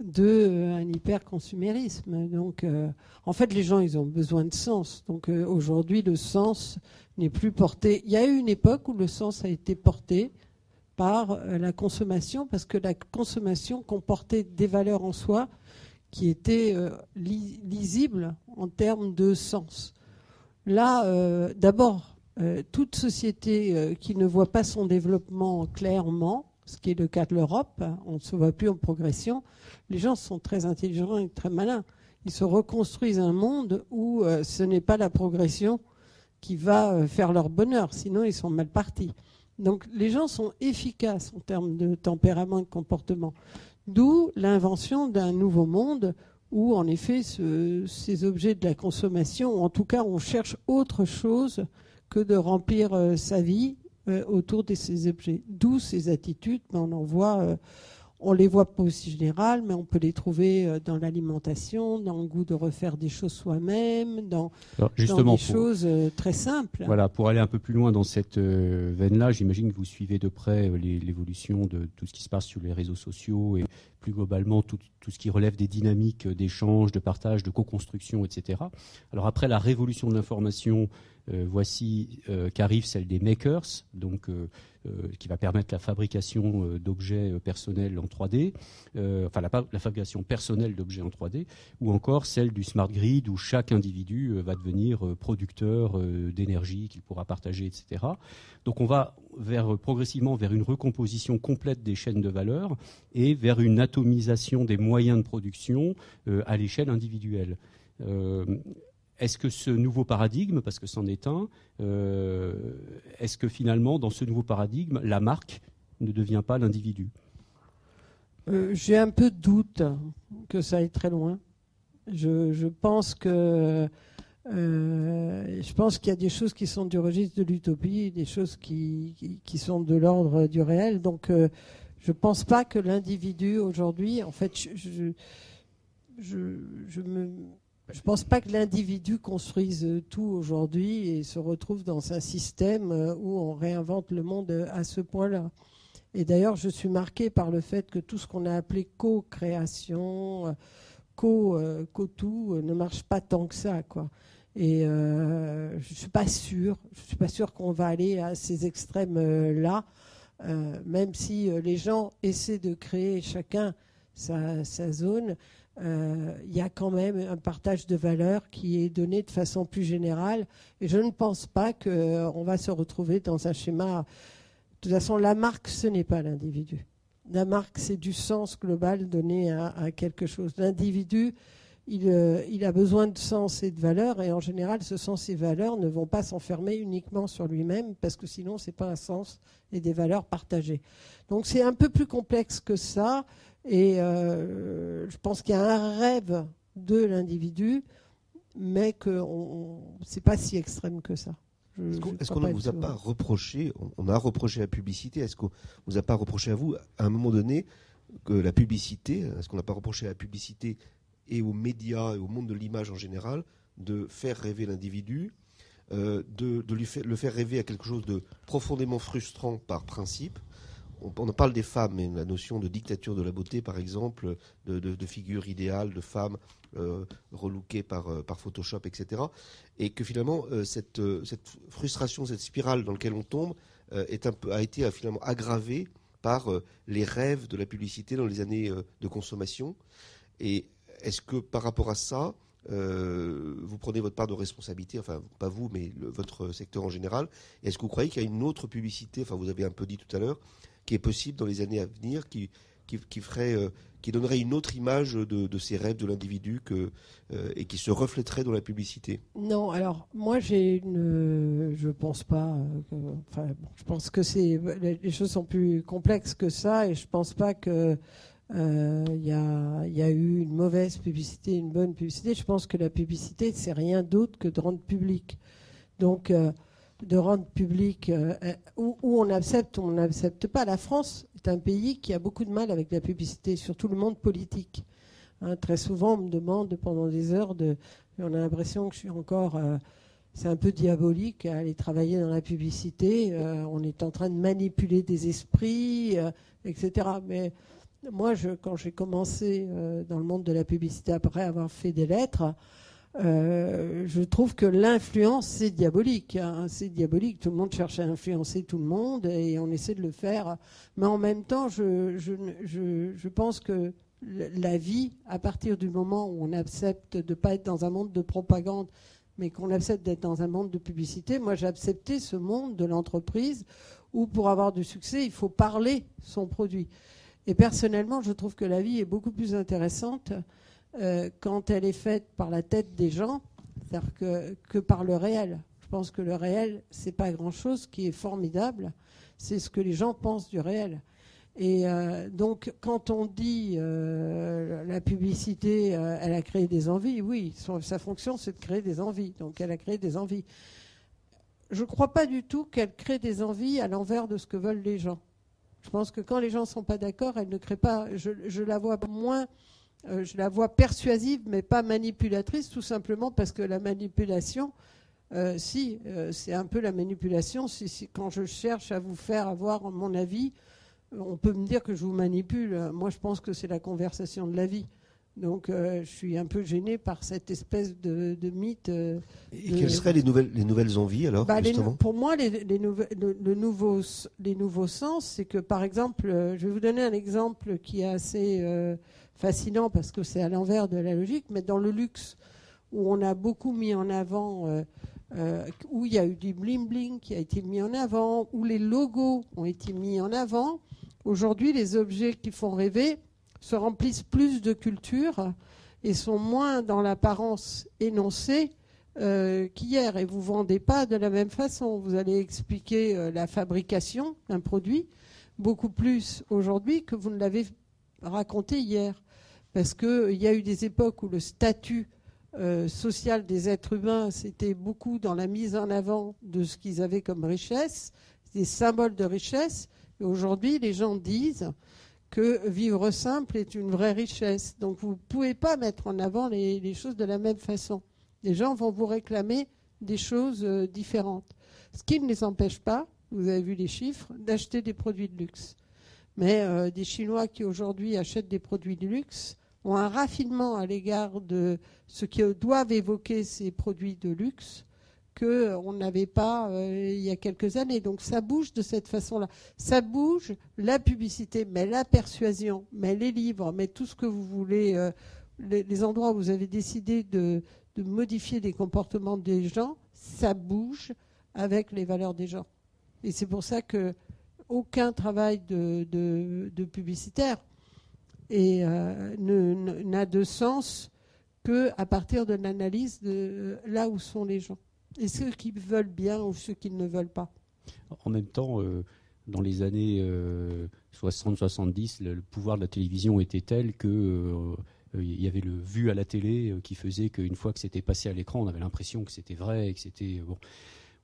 de euh, un hyperconsumérisme. Donc, euh, en fait, les gens, ils ont besoin de sens. Donc, euh, aujourd'hui, le sens n'est plus porté. Il y a eu une époque où le sens a été porté par la consommation, parce que la consommation comportait des valeurs en soi qui étaient lisibles en termes de sens. Là, d'abord, toute société qui ne voit pas son développement clairement ce qui est le cas de l'Europe, on ne se voit plus en progression. Les gens sont très intelligents et très malins. Ils se reconstruisent un monde où euh, ce n'est pas la progression qui va euh, faire leur bonheur, sinon ils sont mal partis. Donc les gens sont efficaces en termes de tempérament et de comportement. D'où l'invention d'un nouveau monde où en effet ces objets de la consommation, ou en tout cas on cherche autre chose que de remplir euh, sa vie euh, autour de ces objets. D'où ces attitudes, on en voit, euh, on les voit pas aussi générales, mais on peut les trouver euh, dans l'alimentation, dans le goût de refaire des choses soi-même, dans, des choses très simples. Voilà, pour aller un peu plus loin dans cette veine-là, j'imagine que vous suivez de près l'évolution de tout ce qui se passe sur les réseaux sociaux et plus globalement tout, ce qui relève des dynamiques d'échange, de partage, de co-construction, etc. Alors après la révolution de l'information, euh, voici euh, qu'arrive celle des makers, donc euh, qui va permettre la fabrication d'objets personnels en 3D, enfin la, fabrication personnelle d'objets en 3D, ou encore celle du smart grid où chaque individu va devenir producteur d'énergie qu'il pourra partager, etc. Donc on va vers, progressivement vers une recomposition complète des chaînes de valeur et vers une atomisation des moyens de production à l'échelle individuelle. Est-ce que ce nouveau paradigme, parce que c'en est un, euh, est-ce que finalement, dans ce nouveau paradigme, la marque ne devient pas l'individu? Euh, J'ai un peu de doute que ça aille très loin. Je, pense que euh, je pense qu'il y a des choses qui sont du registre de l'utopie, des choses qui, sont de l'ordre du réel. Donc, je ne pense pas que l'individu aujourd'hui, en fait, je, je, je je ne pense pas que l'individu construise tout aujourd'hui et se retrouve dans un système euh, où on réinvente le monde à ce point-là. Et d'ailleurs, je suis marqué par le fait que tout ce qu'on a appelé co-création, co, euh, co tout, euh, ne marche pas tant que ça. Quoi. Et je ne suis pas sûre, je suis pas sûre qu'on va aller à ces extrêmes-là, même si les gens essaient de créer chacun sa, zone il y a quand même un partage de valeurs qui est donné de façon plus générale. Et je ne pense pas qu'on va se retrouver dans un schéma. De toute façon, la marque, ce n'est pas l'individu. La marque, c'est du sens global donné à, quelque chose. L'individu, il, il, a besoin de sens et de valeurs, et en général, ce sens et valeurs ne vont pas s'enfermer uniquement sur lui-même, parce que sinon, ce n'est pas un sens et des valeurs partagées. Donc, c'est un peu plus complexe que ça. Et euh, je pense qu'il y a un rêve de l'individu, mais que c'est pas si extrême que ça. Est-ce qu'on ne vous a pas reproché, on a reproché la publicité, est-ce qu'on vous a pas reproché à vous, à un moment donné, que la publicité, est-ce qu'on n'a pas reproché à la publicité et aux médias et au monde de l'image en général de faire rêver l'individu, euh, de, le faire rêver à quelque chose de profondément frustrant par principe, on, parle des femmes, mais la notion de dictature de la beauté, par exemple, de, figures idéales, de femmes euh, relookées par, euh, Photoshop, etc. Et que finalement, euh, cette, frustration, cette spirale dans laquelle on tombe, a été finalement aggravée par les rêves de la publicité dans les années de consommation. Et est-ce que par rapport à ça, vous prenez votre part de responsabilité, enfin pas vous, mais votre secteur en général. Est-ce que vous croyez qu'il y a une autre publicité, enfin vous avez un peu dit tout à l'heure, qui est possible dans les années à venir, qui, qui, euh, donnerait une autre image de, ces rêves de l'individu euh, et qui se reflèterait dans la publicité? Non, alors moi j'ai une, je pense pas, euh, je pense que les choses sont plus complexes que ça et je pense pas que il y, a, y, a, eu une mauvaise publicité, une bonne publicité. Je pense que la publicité c'est rien d'autre que de rendre public. Donc de rendre public euh, où, on accepte ou on n'accepte pas. La France est un pays qui a beaucoup de mal avec la publicité, surtout le monde politique. Hein, très souvent, on me demande pendant des heures. On a l'impression que je suis encore. Euh, c'est un peu diabolique aller travailler dans la publicité. Euh, on est en train de manipuler des esprits, etc. Mais moi, je, quand j'ai commencé dans le monde de la publicité après avoir fait des lettres, euh, je trouve que l'influence, c'est diabolique. Hein. C'est diabolique. Tout le monde cherche à influencer tout le monde et on essaie de le faire. Mais en même temps, je, je pense que la vie, à partir du moment où on accepte de ne pas être dans un monde de propagande, mais qu'on accepte d'être dans un monde de publicité, moi j'ai accepté ce monde de l'entreprise où pour avoir du succès, il faut parler son produit. Et personnellement, je trouve que la vie est beaucoup plus intéressante euh, quand elle est faite par la tête des gens, que, par le réel. Je pense que le réel, c'est pas grand-chose. Ce qui est formidable, c'est ce que les gens pensent du réel. Et euh, donc, quand on dit euh, la publicité, elle a créé des envies, oui, sa fonction, c'est de créer des envies. Donc, elle a créé des envies. Je ne crois pas du tout qu'elle crée des envies à l'envers de ce que veulent les gens. Je pense que quand les gens ne sont pas d'accord, elle ne crée pas. Je, la vois moins euh, je la vois persuasive, mais pas manipulatrice, tout simplement parce que la manipulation, euh, si, euh, c'est un peu la manipulation. Si, quand je cherche à vous faire avoir mon avis, on peut me dire que je vous manipule. Moi, je pense que c'est la conversation de la vie. Donc, je suis un peu gêné par cette espèce de, mythe. et quelles seraient les nouvelles, les nouvelles envies alors bah, Pour moi, les, les, le, nouveau, les nouveaux sens, c'est que, par exemple, je vais vous donner un exemple qui est assez fascinant parce que c'est à l'envers de la logique, mais dans le luxe, où on a beaucoup mis en avant, euh, euh, où il y a eu du bling-bling qui a été mis en avant, où les logos ont été mis en avant, aujourd'hui, les objets qui font rêver se remplissent plus de culture et sont moins dans l'apparence énoncée euh, qu'hier. Et vous ne vendez pas de la même façon. Vous allez expliquer la fabrication d'un produit beaucoup plus aujourd'hui que vous ne l'avez raconté hier parce qu'il y a eu des époques où le statut euh, social des êtres humains, c'était beaucoup dans la mise en avant de ce qu'ils avaient comme richesse, des symboles de richesse. Et aujourd'hui, les gens disent que vivre simple est une vraie richesse. Donc vous ne pouvez pas mettre en avant les, choses de la même façon. Les gens vont vous réclamer des choses euh, différentes. Ce qui ne les empêche pas, vous avez vu les chiffres, d'acheter des produits de luxe. Mais euh, des Chinois qui aujourd'hui achètent des produits de luxe, ont un raffinement à l'égard de ce que doivent évoquer ces produits de luxe qu'on n'avait pas euh, il y a quelques années. Donc ça bouge de cette façon-là. Ça bouge la publicité, mais la persuasion, mais les livres, mais tout ce que vous voulez, euh, les, endroits où vous avez décidé de, modifier les comportements des gens, ça bouge avec les valeurs des gens. Et c'est pour ça que aucun travail de, publicitaire euh, n'a de sens que à partir de l'analyse de là où sont les gens. Et ceux qui veulent bien ou ceux qui ne veulent pas. En même temps, euh, dans les années 60-70, euh, le, pouvoir de la télévision était tel que euh, il y avait le vu à la télé qui faisait qu'une fois que c'était passé à l'écran, on avait l'impression que c'était vrai, que c'était bon.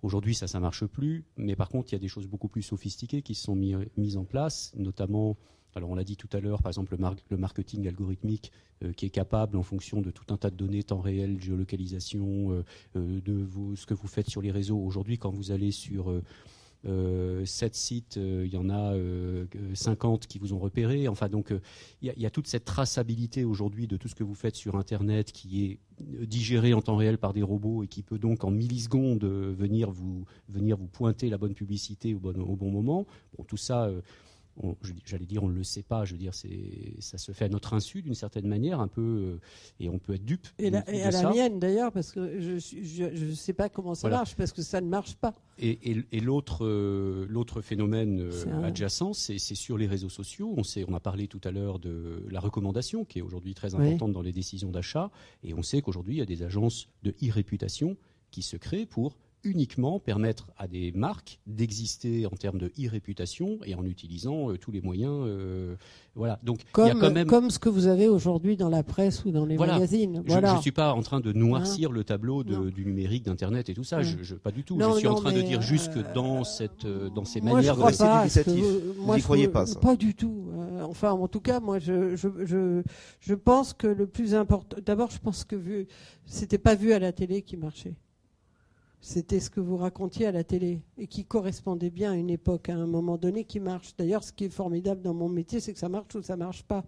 Aujourd'hui, ça, ça marche plus. Mais par contre, il y a des choses beaucoup plus sophistiquées qui se sont mises en place, notamment alors on l'a dit tout à l'heure, par exemple le, marketing algorithmique euh, qui est capable, en fonction de tout un tas de données, temps réel, géolocalisation, euh, euh, de ce que vous faites sur les réseaux. Aujourd'hui, quand vous allez sur 7 sites, il y en a 50 qui vous ont repéré. Enfin, donc, il y, a toute cette traçabilité aujourd'hui de tout ce que vous faites sur Internet qui est digéré en temps réel par des robots et qui peut donc en millisecondes venir vous, venir vous pointer la bonne publicité au bon, au bon moment. Bon, tout ça j'allais dire, on ne le sait pas. Je veux dire, ça se fait à notre insu d'une certaine manière, un peu, euh, et on peut être dupe. Et, à la mienne d'ailleurs, parce que je ne sais pas comment ça marche, parce que ça ne marche pas. Et, l'autre, euh, l'autre phénomène euh, adjacent, c'est sur les réseaux sociaux. On sait, on a parlé tout à l'heure de la recommandation, qui est aujourd'hui très importante dans les décisions d'achat, et on sait qu'aujourd'hui il y a des agences de e-réputation qui se créent pour uniquement permettre à des marques d'exister en termes de e-réputation et en utilisant euh, tous les moyens. Euh, voilà. Donc, comme, il y a quand même... comme ce que vous avez aujourd'hui dans la presse ou dans les magazines. Je ne suis pas en train de noircir hein le tableau du numérique, d'Internet et tout ça. Je, pas du tout. je suis en train de dire juste que dans, cette, euh, dans ces manières de... Pas, vous n'y croyez pas, ça Pas du tout. enfin, en tout cas, moi, je, je, je pense que le plus important... D'abord, je pense que vu... c'était pas vu à la télé qui marchait. C'était ce que vous racontiez à la télé et qui correspondait bien à une époque, à un moment donné, qui marche. D'ailleurs, ce qui est formidable dans mon métier, c'est que ça marche ou ça marche pas.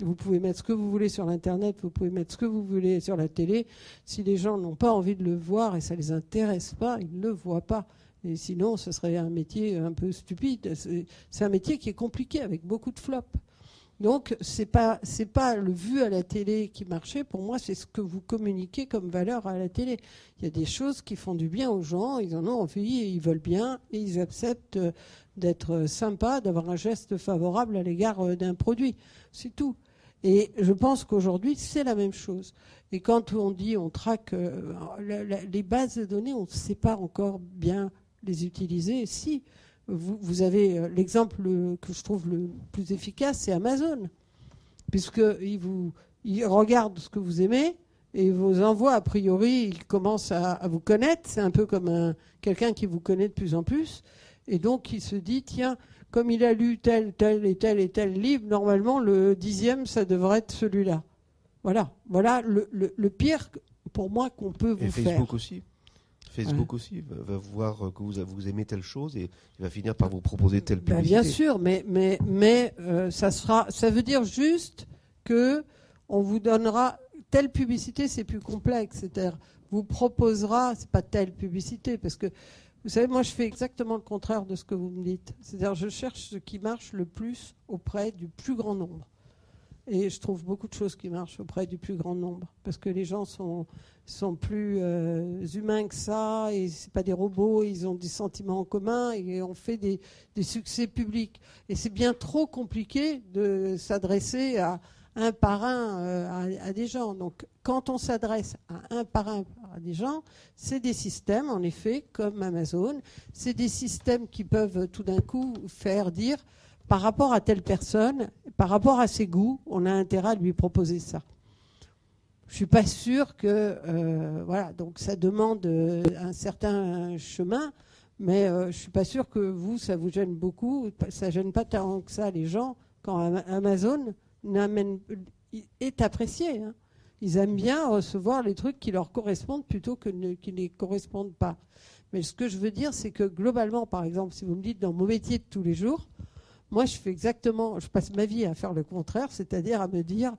Vous pouvez mettre ce que vous voulez sur l'Internet, vous pouvez mettre ce que vous voulez sur la télé. Si les gens n'ont pas envie de le voir et ça les intéresse pas, ils ne le voient pas. Et sinon, ce serait un métier un peu stupide. C'est un métier qui est compliqué avec beaucoup de flops. Donc c'est pas c'est pas le vu à la télé qui marchait. Pour moi, c'est ce que vous communiquez comme valeur à la télé. Il y a des choses qui font du bien aux gens. Ils en ont envie, et ils veulent bien et ils acceptent d'être sympas, d'avoir un geste favorable à l'égard euh, d'un produit. C'est tout. Et je pense qu'aujourd'hui, c'est la même chose. Et quand on dit on traque euh, les bases de données, on ne sait pas encore bien les utiliser. Si, vous, avez euh, l'exemple que je trouve le plus efficace, c'est Amazon, puisqu'il vous, il regarde ce que vous aimez et vous envoie a priori, il commence à, vous connaître. C'est un peu comme quelqu'un qui vous connaît de plus en plus, et donc il se dit tiens, comme il a lu tel, tel et tel et tel livre, normalement le dixième, ça devrait être celui-là. Voilà, voilà le, le, pire pour moi qu'on peut vous faire. Facebook aussi. Facebook aussi va, voir que vous, vous, aimez telle chose et il va finir par vous proposer telle bah, publicité. bien sûr, mais, mais, mais euh, ça, sera, ça veut dire juste que on vous donnera telle publicité, c'est plus complexe. C'est-à-dire, vous proposera, c'est pas telle publicité, parce que vous savez, moi, je fais exactement le contraire de ce que vous me dites. C'est-à-dire, je cherche ce qui marche le plus auprès du plus grand nombre. Et je trouve beaucoup de choses qui marchent auprès du plus grand nombre, parce que les gens sont, sont plus euh, humains que ça, et c'est pas des robots, ils ont des sentiments en commun, et on fait des, des succès publics. Et c'est bien trop compliqué de s'adresser à un par un euh, à, des gens. Donc, quand on s'adresse à un par un à des gens, c'est des systèmes, en effet, comme Amazon, c'est des systèmes qui peuvent tout d'un coup faire dire par rapport à telle personne, par rapport à ses goûts, on a intérêt à lui proposer ça. Je suis pas sûre que euh, voilà, donc ça demande euh, un certain chemin, mais euh, je suis pas sûre que vous ça vous gêne beaucoup, ça gêne pas tant que ça les gens quand Amazon est apprécié. Hein. Ils aiment bien recevoir les trucs qui leur correspondent plutôt que ne, qui ne correspondent pas. Mais ce que je veux dire, c'est que globalement, par exemple, si vous me dites dans mon métier de tous les jours, moi, je fais exactement, je passe ma vie à faire le contraire, c'est-à-dire à me dire,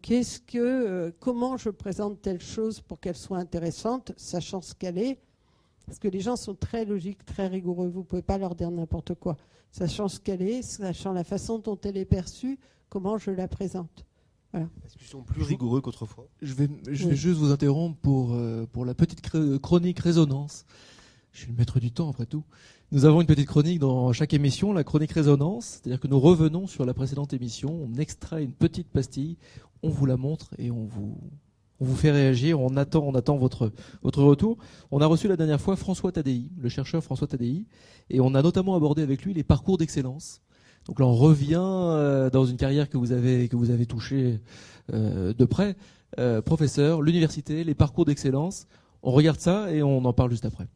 qu'est-ce que, comment je présente telle chose pour qu'elle soit intéressante, sachant ce qu'elle est. Parce que les gens sont très logiques, très rigoureux. Vous ne pouvez pas leur dire n'importe quoi. Sachant ce qu'elle est, sachant la façon dont elle est perçue, comment je la présente. Est-ce qu'ils sont plus rigoureux qu'autrefois Je vais, je vais juste vous interrompre pour, euh, pour la petite chronique résonance. Je suis le maître du temps après tout. Nous avons une petite chronique dans chaque émission, la chronique résonance, c'est-à-dire que nous revenons sur la précédente émission, on extrait une petite pastille, on vous la montre et on vous, on vous fait réagir, on attend, on attend votre, votre retour. On a reçu la dernière fois François Tadei, le chercheur François Tadei, et on a notamment abordé avec lui les parcours d'excellence. Donc là, on revient euh, dans une carrière que vous avez que vous avez touchée euh, de près, euh, professeur, l'université, les parcours d'excellence. On regarde ça et on en parle juste après.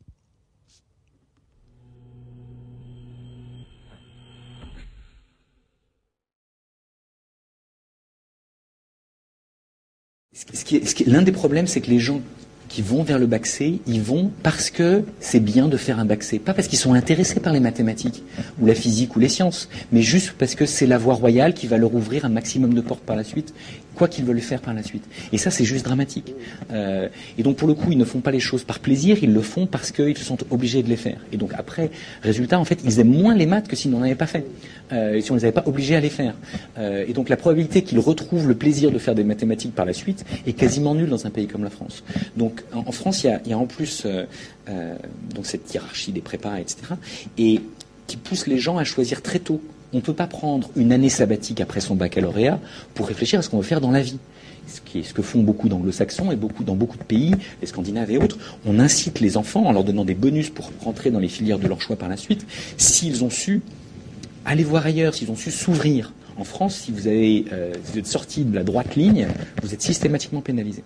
L'un des problèmes, c'est que les gens qui vont vers le bac C, ils vont parce que c'est bien de faire un bac C. Pas parce qu'ils sont intéressés par les mathématiques, ou la physique, ou les sciences, mais juste parce que c'est la voie royale qui va leur ouvrir un maximum de portes par la suite, quoi qu'ils veulent faire par la suite. Et ça, c'est juste dramatique. Euh, et donc, pour le coup, ils ne font pas les choses par plaisir, ils le font parce qu'ils se sont obligés de les faire. Et donc, après, résultat, en fait, ils aiment moins les maths que s'ils n'en avaient pas fait, euh, si on ne les avait pas obligés à les faire. Euh, et donc, la probabilité qu'ils retrouvent le plaisir de faire des mathématiques par la suite est quasiment nulle dans un pays comme la France. Donc, en, France, il y, a, y a, en plus donc cette hiérarchie des prépas, etc. Et qui pousse les gens à choisir très tôt on ne peut pas prendre une année sabbatique après son baccalauréat pour réfléchir à ce qu'on veut faire dans la vie. Ce, qui est ce que font beaucoup d'anglo-saxons et beaucoup dans beaucoup de pays, les Scandinaves et autres. On incite les enfants en leur donnant des bonus pour rentrer dans les filières de leur choix par la suite, s'ils ont su aller voir ailleurs, s'ils ont su s'ouvrir. En France, si vous, avez, euh, si vous êtes sorti de la droite ligne, vous êtes systématiquement pénalisé.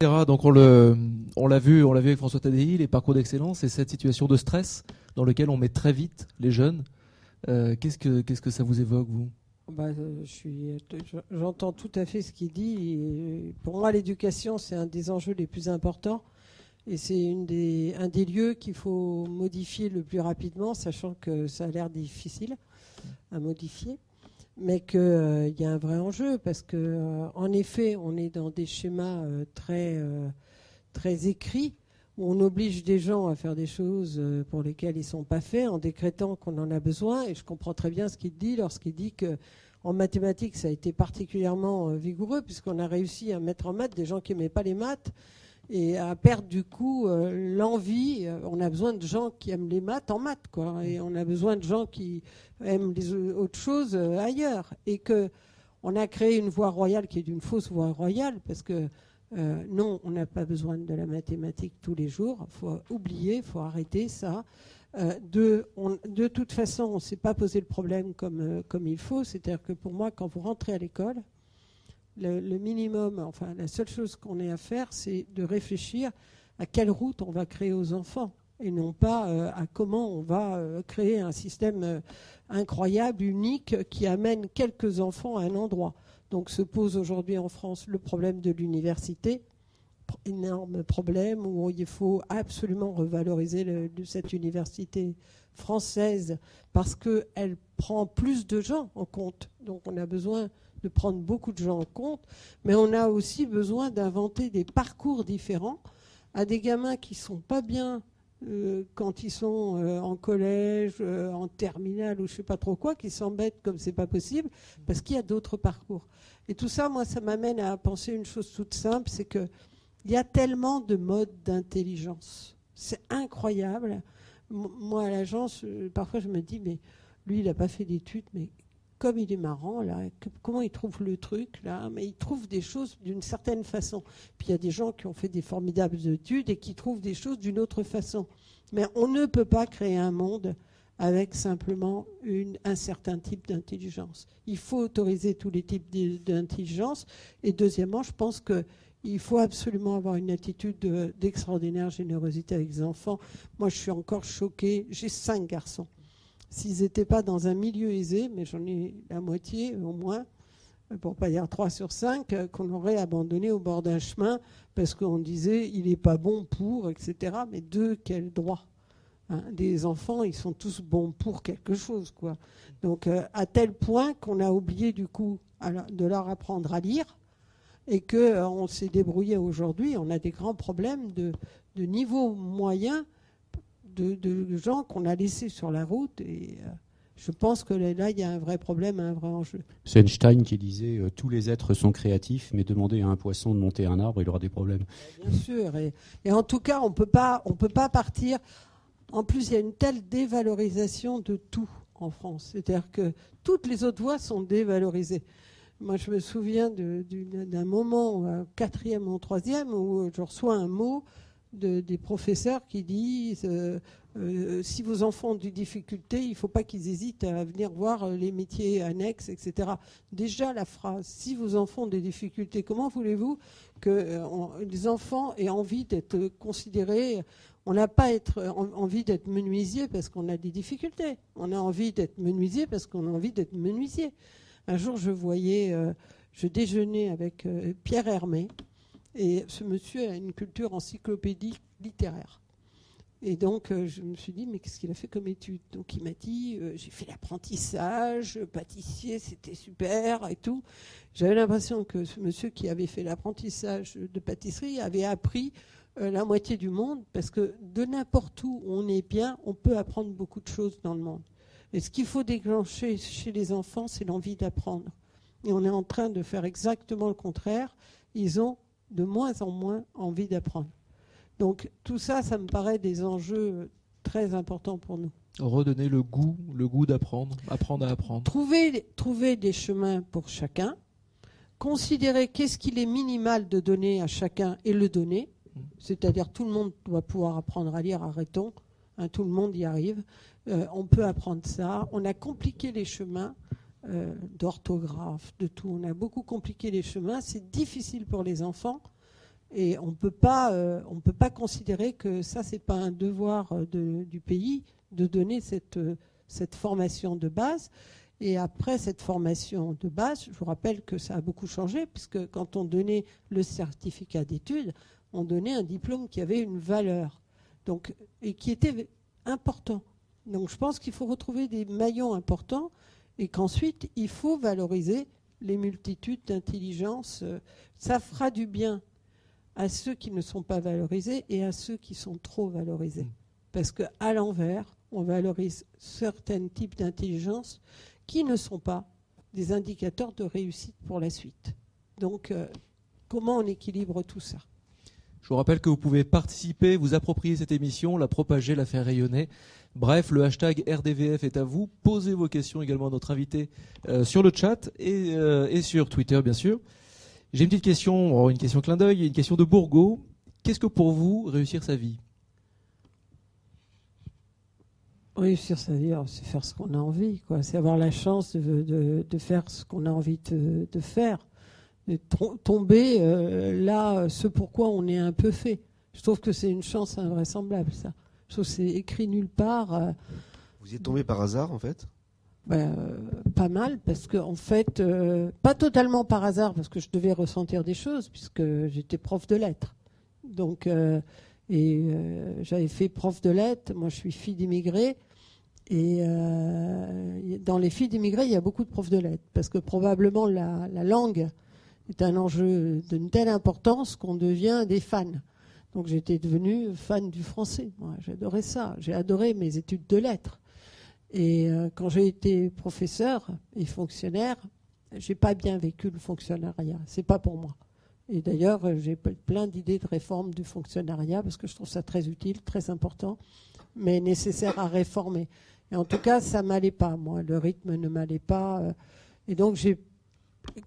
Donc on le, on l'a vu, on l'a vu avec François Tadei, les parcours d'excellence et cette situation de stress dans lequel on met très vite les jeunes. Euh, qu'est-ce que ça vous évoque vous? Bah, euh, j'entends tout à fait ce qu'il dit. pour moi, l'éducation, c'est un des enjeux les plus importants. Et c'est un des lieux qu'il faut modifier le plus rapidement, sachant que ça a l'air difficile à modifier mais qu'il euh, y a un vrai enjeu parce que euh, en effet, on est dans des schémas euh, très très écrits où on oblige des gens à faire des choses pour lesquelles ils sont pas faits en décrétant qu'on en a besoin. Et je comprends très bien ce qu'il dit lorsqu'il dit que en mathématiques, ça a été particulièrement vigoureux puisqu'on a réussi à mettre en maths des gens qui n'aimaient pas les maths et à perdre du coup euh, l'envie. Euh, on a besoin de gens qui aiment les maths en maths, quoi, et on a besoin de gens qui aiment les autres choses euh, ailleurs. Et que on a créé une voie royale qui est une fausse voie royale, parce que non, on n'a pas besoin de la mathématique tous les jours. Il faut oublier, il faut arrêter ça. de, de toute façon, on ne s'est pas posé le problème comme, comme il faut. C'est-à-dire que pour moi, quand vous rentrez à l'école, le, minimum, enfin la seule chose qu'on ait à faire, c'est de réfléchir à quelle route on va créer aux enfants et non pas euh, à comment on va euh, créer un système euh, incroyable, unique, qui amène quelques enfants à un endroit. Donc se pose aujourd'hui en France le problème de l'université, énorme problème où il faut absolument revaloriser cette université française parce qu'elle prend plus de gens en compte. Donc on a besoin de prendre beaucoup de gens en compte, mais on a aussi besoin d'inventer des parcours différents à des gamins qui sont pas bien euh, quand ils sont euh, en collège, euh, en terminale ou je sais pas trop quoi, qui s'embêtent comme c'est pas possible, parce qu'il y a d'autres parcours. Et tout ça, moi, ça m'amène à penser une chose toute simple, c'est que il y a tellement de modes d'intelligence. C'est incroyable. moi, à l'agence, parfois je me dis, mais lui, il n'a pas fait d'études, mais comme il est marrant, là, comment il trouve le truc, là, mais il trouve des choses d'une certaine façon. Puis il y a des gens qui ont fait des formidables études et qui trouvent des choses d'une autre façon. Mais on ne peut pas créer un monde avec simplement un certain type d'intelligence. Il faut autoriser tous les types d'intelligence. Et deuxièmement, je pense qu'il faut absolument avoir une attitude d'extraordinaire générosité avec les enfants. Moi, je suis encore choquée. J'ai cinq garçons s'ils n'étaient pas dans un milieu aisé, mais j'en ai la moitié au moins, pour pas dire 3 sur 5, euh, qu'on aurait abandonné au bord d'un chemin parce qu'on disait il n'est pas bon pour, etc. Mais de quel droit Hein? Des enfants, ils sont tous bons pour quelque chose, quoi. Donc, euh, à tel point qu'on a oublié du coup de leur apprendre à lire et qu'on euh, s'est débrouillé aujourd'hui. On a des grands problèmes de, niveau moyen de, gens qu'on a laissés sur la route et euh, je pense que là, il y a un vrai problème, un vrai enjeu. C'est Einstein qui disait tous les êtres sont créatifs, mais demandez à un poisson de monter un arbre, il aura des problèmes. Bien sûr. Et, et en tout cas, on ne peut pas partir en plus, il y a une telle dévalorisation de tout en France. C'est-à-dire que toutes les autres voies sont dévalorisées. Moi, je me souviens d'un moment, euh, quatrième ou troisième, où je reçois un mot de, des professeurs qui disent euh, euh, si vos enfants ont des difficultés, il ne faut pas qu'ils hésitent à venir voir les métiers annexes, etc. Déjà, la phrase si vos enfants ont des difficultés, comment voulez-vous que les enfants aient envie d'être considérés on n'a pas envie d'être menuisier parce qu'on a des difficultés. On a envie d'être menuisier parce qu'on a envie d'être menuisier. Un jour, je voyais, euh, je déjeunais avec euh, Pierre Hermé, et ce monsieur a une culture encyclopédique littéraire. Et donc, euh, je me suis dit, mais qu'est-ce qu'il a fait comme étude? Donc, il m'a dit, j'ai fait l'apprentissage, pâtissier, c'était super et tout. J'avais l'impression que ce monsieur qui avait fait l'apprentissage de pâtisserie avait appris euh, la moitié du monde, parce que de n'importe où on est bien, on peut apprendre beaucoup de choses dans le monde. Et ce qu'il faut déclencher chez les enfants, c'est l'envie d'apprendre. Et on est en train de faire exactement le contraire. Ils ont de moins en moins envie d'apprendre. Donc tout ça, ça me paraît des enjeux très importants pour nous. Redonner le goût, le goût d'apprendre, apprendre à apprendre. Trouver, trouver des chemins pour chacun, considérer qu'est-ce qu'il est minimal de donner à chacun et le donner, c'est-à-dire tout le monde doit pouvoir apprendre à lire, arrêtons, hein, tout le monde y arrive. Euh, on peut apprendre ça. On a compliqué les chemins euh, d'orthographe, de tout. On a beaucoup compliqué les chemins. C'est difficile pour les enfants. Et on euh, on peut pas considérer que ça c'est pas un devoir du pays de donner cette cette formation de base. Et après cette formation de base, je vous rappelle que ça a beaucoup changé puisque quand on donnait le certificat d'études, on donnait un diplôme qui avait une valeur donc, et qui était important. Donc je pense qu'il faut retrouver des maillons importants et qu'ensuite il faut valoriser les multitudes d'intelligences. Ça fera du bien à ceux qui ne sont pas valorisés et à ceux qui sont trop valorisés. Mm. Parce qu'à l'envers, on valorise certains types d'intelligence qui ne sont pas des indicateurs de réussite pour la suite. Donc, euh, comment on équilibre tout ça? Je vous rappelle que vous pouvez participer, vous approprier cette émission, la propager, la faire rayonner. Bref, le hashtag RDVF est à vous. Posez vos questions également à notre invité euh, sur le chat euh, et, sur Twitter, bien sûr. J'ai une petite question, oh, une question clin d'œil, une question de Bourgo. Qu'est-ce que pour vous réussir sa vie? Réussir sa vie, c'est faire ce qu'on a envie. C'est avoir la chance de, faire ce qu'on a envie de faire tomber euh, là, ce pourquoi on est un peu fait. Je trouve que c'est une chance invraisemblable, ça. Je trouve que c'est écrit nulle part. Euh. Vous y êtes tombé par hasard, en fait? Ben, euh, Pas mal, parce que, en fait, pas totalement par hasard, parce que je devais ressentir des choses, puisque j'étais prof de lettres. Donc, et j'avais fait prof de lettres. Moi, je suis fille d'immigrés. Et dans les filles d'immigrés, il y a beaucoup de profs de lettres, parce que probablement la, la langue est un enjeu d'une telle importance qu'on devient des fans. Donc j'étais devenue fan du français. J'adorais ça. J'ai adoré mes études de lettres. Et euh, quand j'ai été professeur et fonctionnaire, j'ai pas bien vécu le fonctionnariat. C'est pas pour moi. Et d'ailleurs, j'ai plein d'idées de réforme du fonctionnariat parce que je trouve ça très utile, très important, mais nécessaire à réformer. Et en tout cas, ça m'allait pas, moi. Le rythme ne m'allait pas. Euh, et donc, j'ai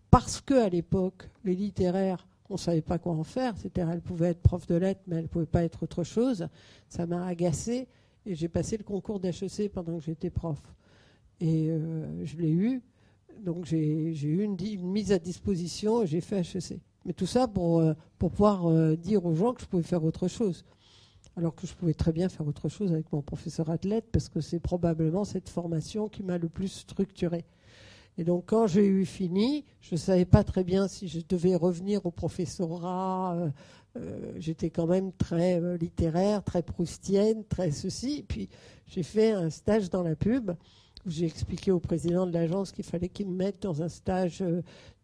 parce qu'à l'époque, les littéraires, on ne savait pas quoi en faire. C'est-à-dire, elle pouvait être prof de lettres, mais elle ne pouvait pas être autre chose. Ça m'a agacé et j'ai passé le concours d'HEC pendant que j'étais prof. Et euh, je l'ai eu. Donc j'ai eu une, mise à disposition et j'ai fait HEC. Mais tout ça pour, euh, pour pouvoir euh, dire aux gens que je pouvais faire autre chose. Alors que je pouvais très bien faire autre chose avec mon professeur athlète parce que c'est probablement cette formation qui m'a le plus structuré. Et donc, quand j'ai eu fini, je ne savais pas très bien si je devais revenir au professorat. Euh, euh, j'étais quand même très euh, littéraire, très proustienne, très ceci. puis, j'ai fait un stage dans la pub où j'ai expliqué au président de l'agence qu'il fallait qu'il me mette dans un stage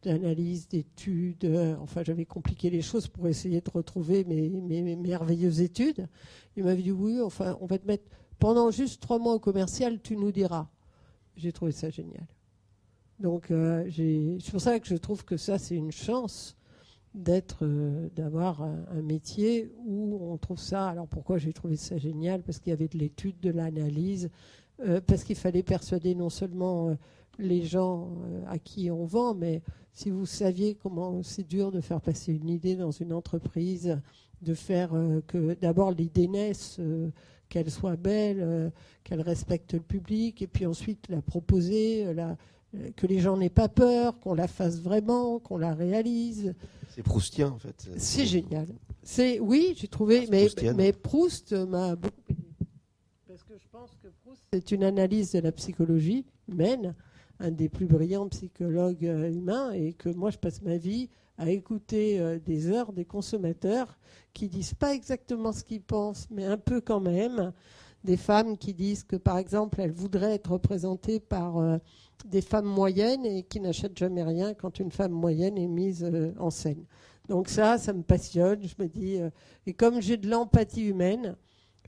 d'analyse, d'études. enfin, j'avais compliqué les choses pour essayer de retrouver mes, mes merveilleuses études. Il m'avait dit oui, enfin, on va te mettre pendant juste trois mois au commercial, tu nous diras. J'ai trouvé ça génial. Donc, euh, c'est pour ça que je trouve que ça, c'est une chance d'être, euh, d'avoir un, métier où on trouve ça. Alors, pourquoi j'ai trouvé ça génial? Parce qu'il y avait de l'étude, de l'analyse, euh, parce qu'il fallait persuader non seulement les gens à qui on vend, mais si vous saviez comment c'est dur de faire passer une idée dans une entreprise, de faire que d'abord l'idée naisse qu'elle soit belle, qu'elle respecte le public, et puis ensuite la proposer, la, euh, que les gens n'aient pas peur, qu'on la fasse vraiment, qu'on la réalise. C'est proustien en fait. C'est génial. C'est oui, j'ai trouvé, mais, mais Proust m'a beaucoup aidé parce que je pense que Proust c'est une analyse de la psychologie humaine, un des plus brillants psychologues euh, humains, et que moi je passe ma vie à écouter euh, des heures des consommateurs qui disent pas exactement ce qu'ils pensent, mais un peu quand même. Des femmes qui disent que par exemple elles voudraient être représentées par des femmes moyennes et qui n'achètent jamais rien quand une femme moyenne est mise euh, en scène. Donc ça, ça me passionne. Je me dis, euh, et comme j'ai de l'empathie humaine,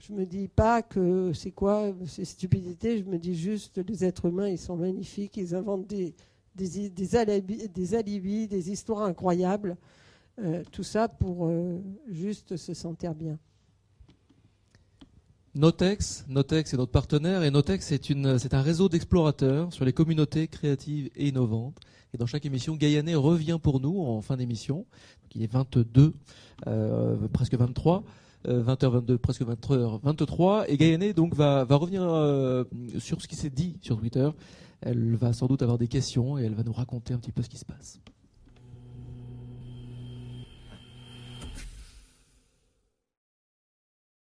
je me dis pas que c'est quoi ces stupidités. Je me dis juste, les êtres humains, ils sont magnifiques. Ils inventent des des, alibis, des, histoires incroyables. Euh, tout ça pour juste se sentir bien. Notex, Notex est notre partenaire et Notex c'est un réseau d'explorateurs sur les communautés créatives et innovantes. Et dans chaque émission, Gaïané revient pour nous en fin d'émission. Il est 22, euh, presque 23. 20h22, euh, presque 20h23. Et Gaïané donc va, revenir euh, sur ce qui s'est dit sur Twitter. Elle va sans doute avoir des questions et elle va nous raconter un petit peu ce qui se passe.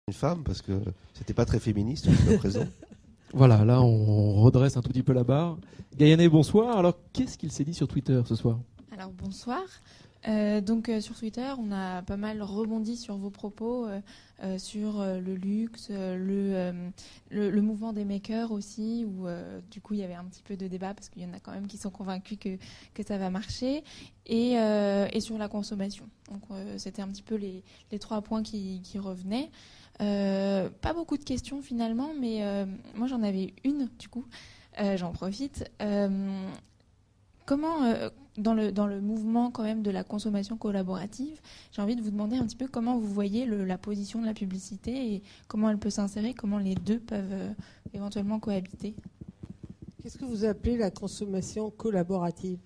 Une femme parce que c'était pas très féministe jusqu'à présent. Voilà, là on redresse un tout petit peu la barre. Gaïané, bonsoir. Alors qu'est-ce qu'il s'est dit sur Twitter ce soir? Alors bonsoir. Euh, donc euh, sur Twitter, on a pas mal rebondi sur vos propos, euh, sur le luxe, le, le, mouvement des makers aussi, où du coup il y avait un petit peu de débat parce qu'il y en a quand même qui sont convaincus que, que ça va marcher, et, et sur la consommation. Donc c'était un petit peu les, les trois points qui, qui revenaient. Euh, pas beaucoup de questions finalement, mais euh, moi j'en avais une du coup. Euh, j'en profite. comment, dans, le, dans le mouvement quand même de la consommation collaborative, j'ai envie de vous demander un petit peu comment vous voyez la position de la publicité et comment elle peut s'insérer, comment les deux peuvent éventuellement cohabiter. Qu'est-ce que vous appelez la consommation collaborative?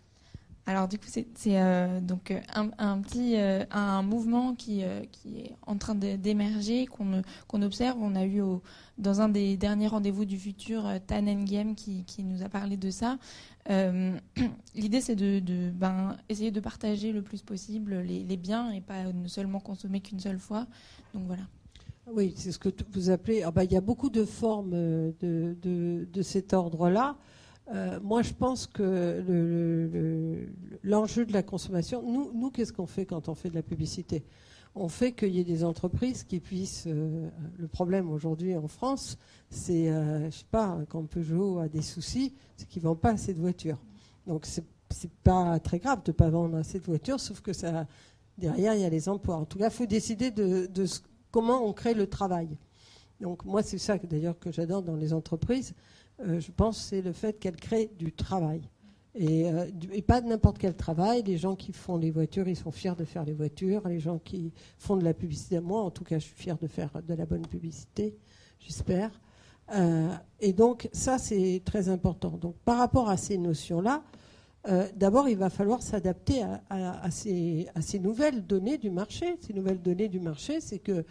Alors du coup, c'est euh, donc euh, un, petit euh, un mouvement qui, qui est en train d'émerger, qu'on qu'on observe. On a eu dans un des derniers rendez-vous du futur Tan Nguyen qui, qui nous a parlé de ça. L'idée, c'est de, de ben, essayer de partager le plus possible les, biens et pas seulement consommer qu'une seule fois. Donc voilà. Oui, c'est ce que vous appelez. Ah ben, il y a beaucoup de formes de, de, de cet ordre-là. Euh, moi, je pense que l'enjeu de la consommation, nous, qu'est-ce qu'on fait quand on fait de la publicité? On fait qu'il y ait des entreprises qui puissent. Euh, le problème aujourd'hui en France, c'est, euh, je sais pas, quand Peugeot a des soucis, c'est qu'ils ne vendent pas assez de voitures. Donc, c'est n'est pas très grave de ne pas vendre assez de voitures, sauf que derrière, il y a les emplois. En tout cas, il faut décider de, de comment on crée le travail. Donc, moi, c'est ça d'ailleurs que j'adore dans les entreprises euh, je pense, c'est le fait qu'elle crée du travail. Euh, et, pas n'importe quel travail. Les gens qui font les voitures, ils sont fiers de faire les voitures. Les gens qui font de la publicité, moi en tout cas, je suis fier de faire de la bonne publicité, j'espère. Euh, et donc ça, c'est très important. Donc par rapport à ces notions-là, d'abord, il va falloir s'adapter à, ces, nouvelles données du marché. Ces nouvelles données du marché, c'est que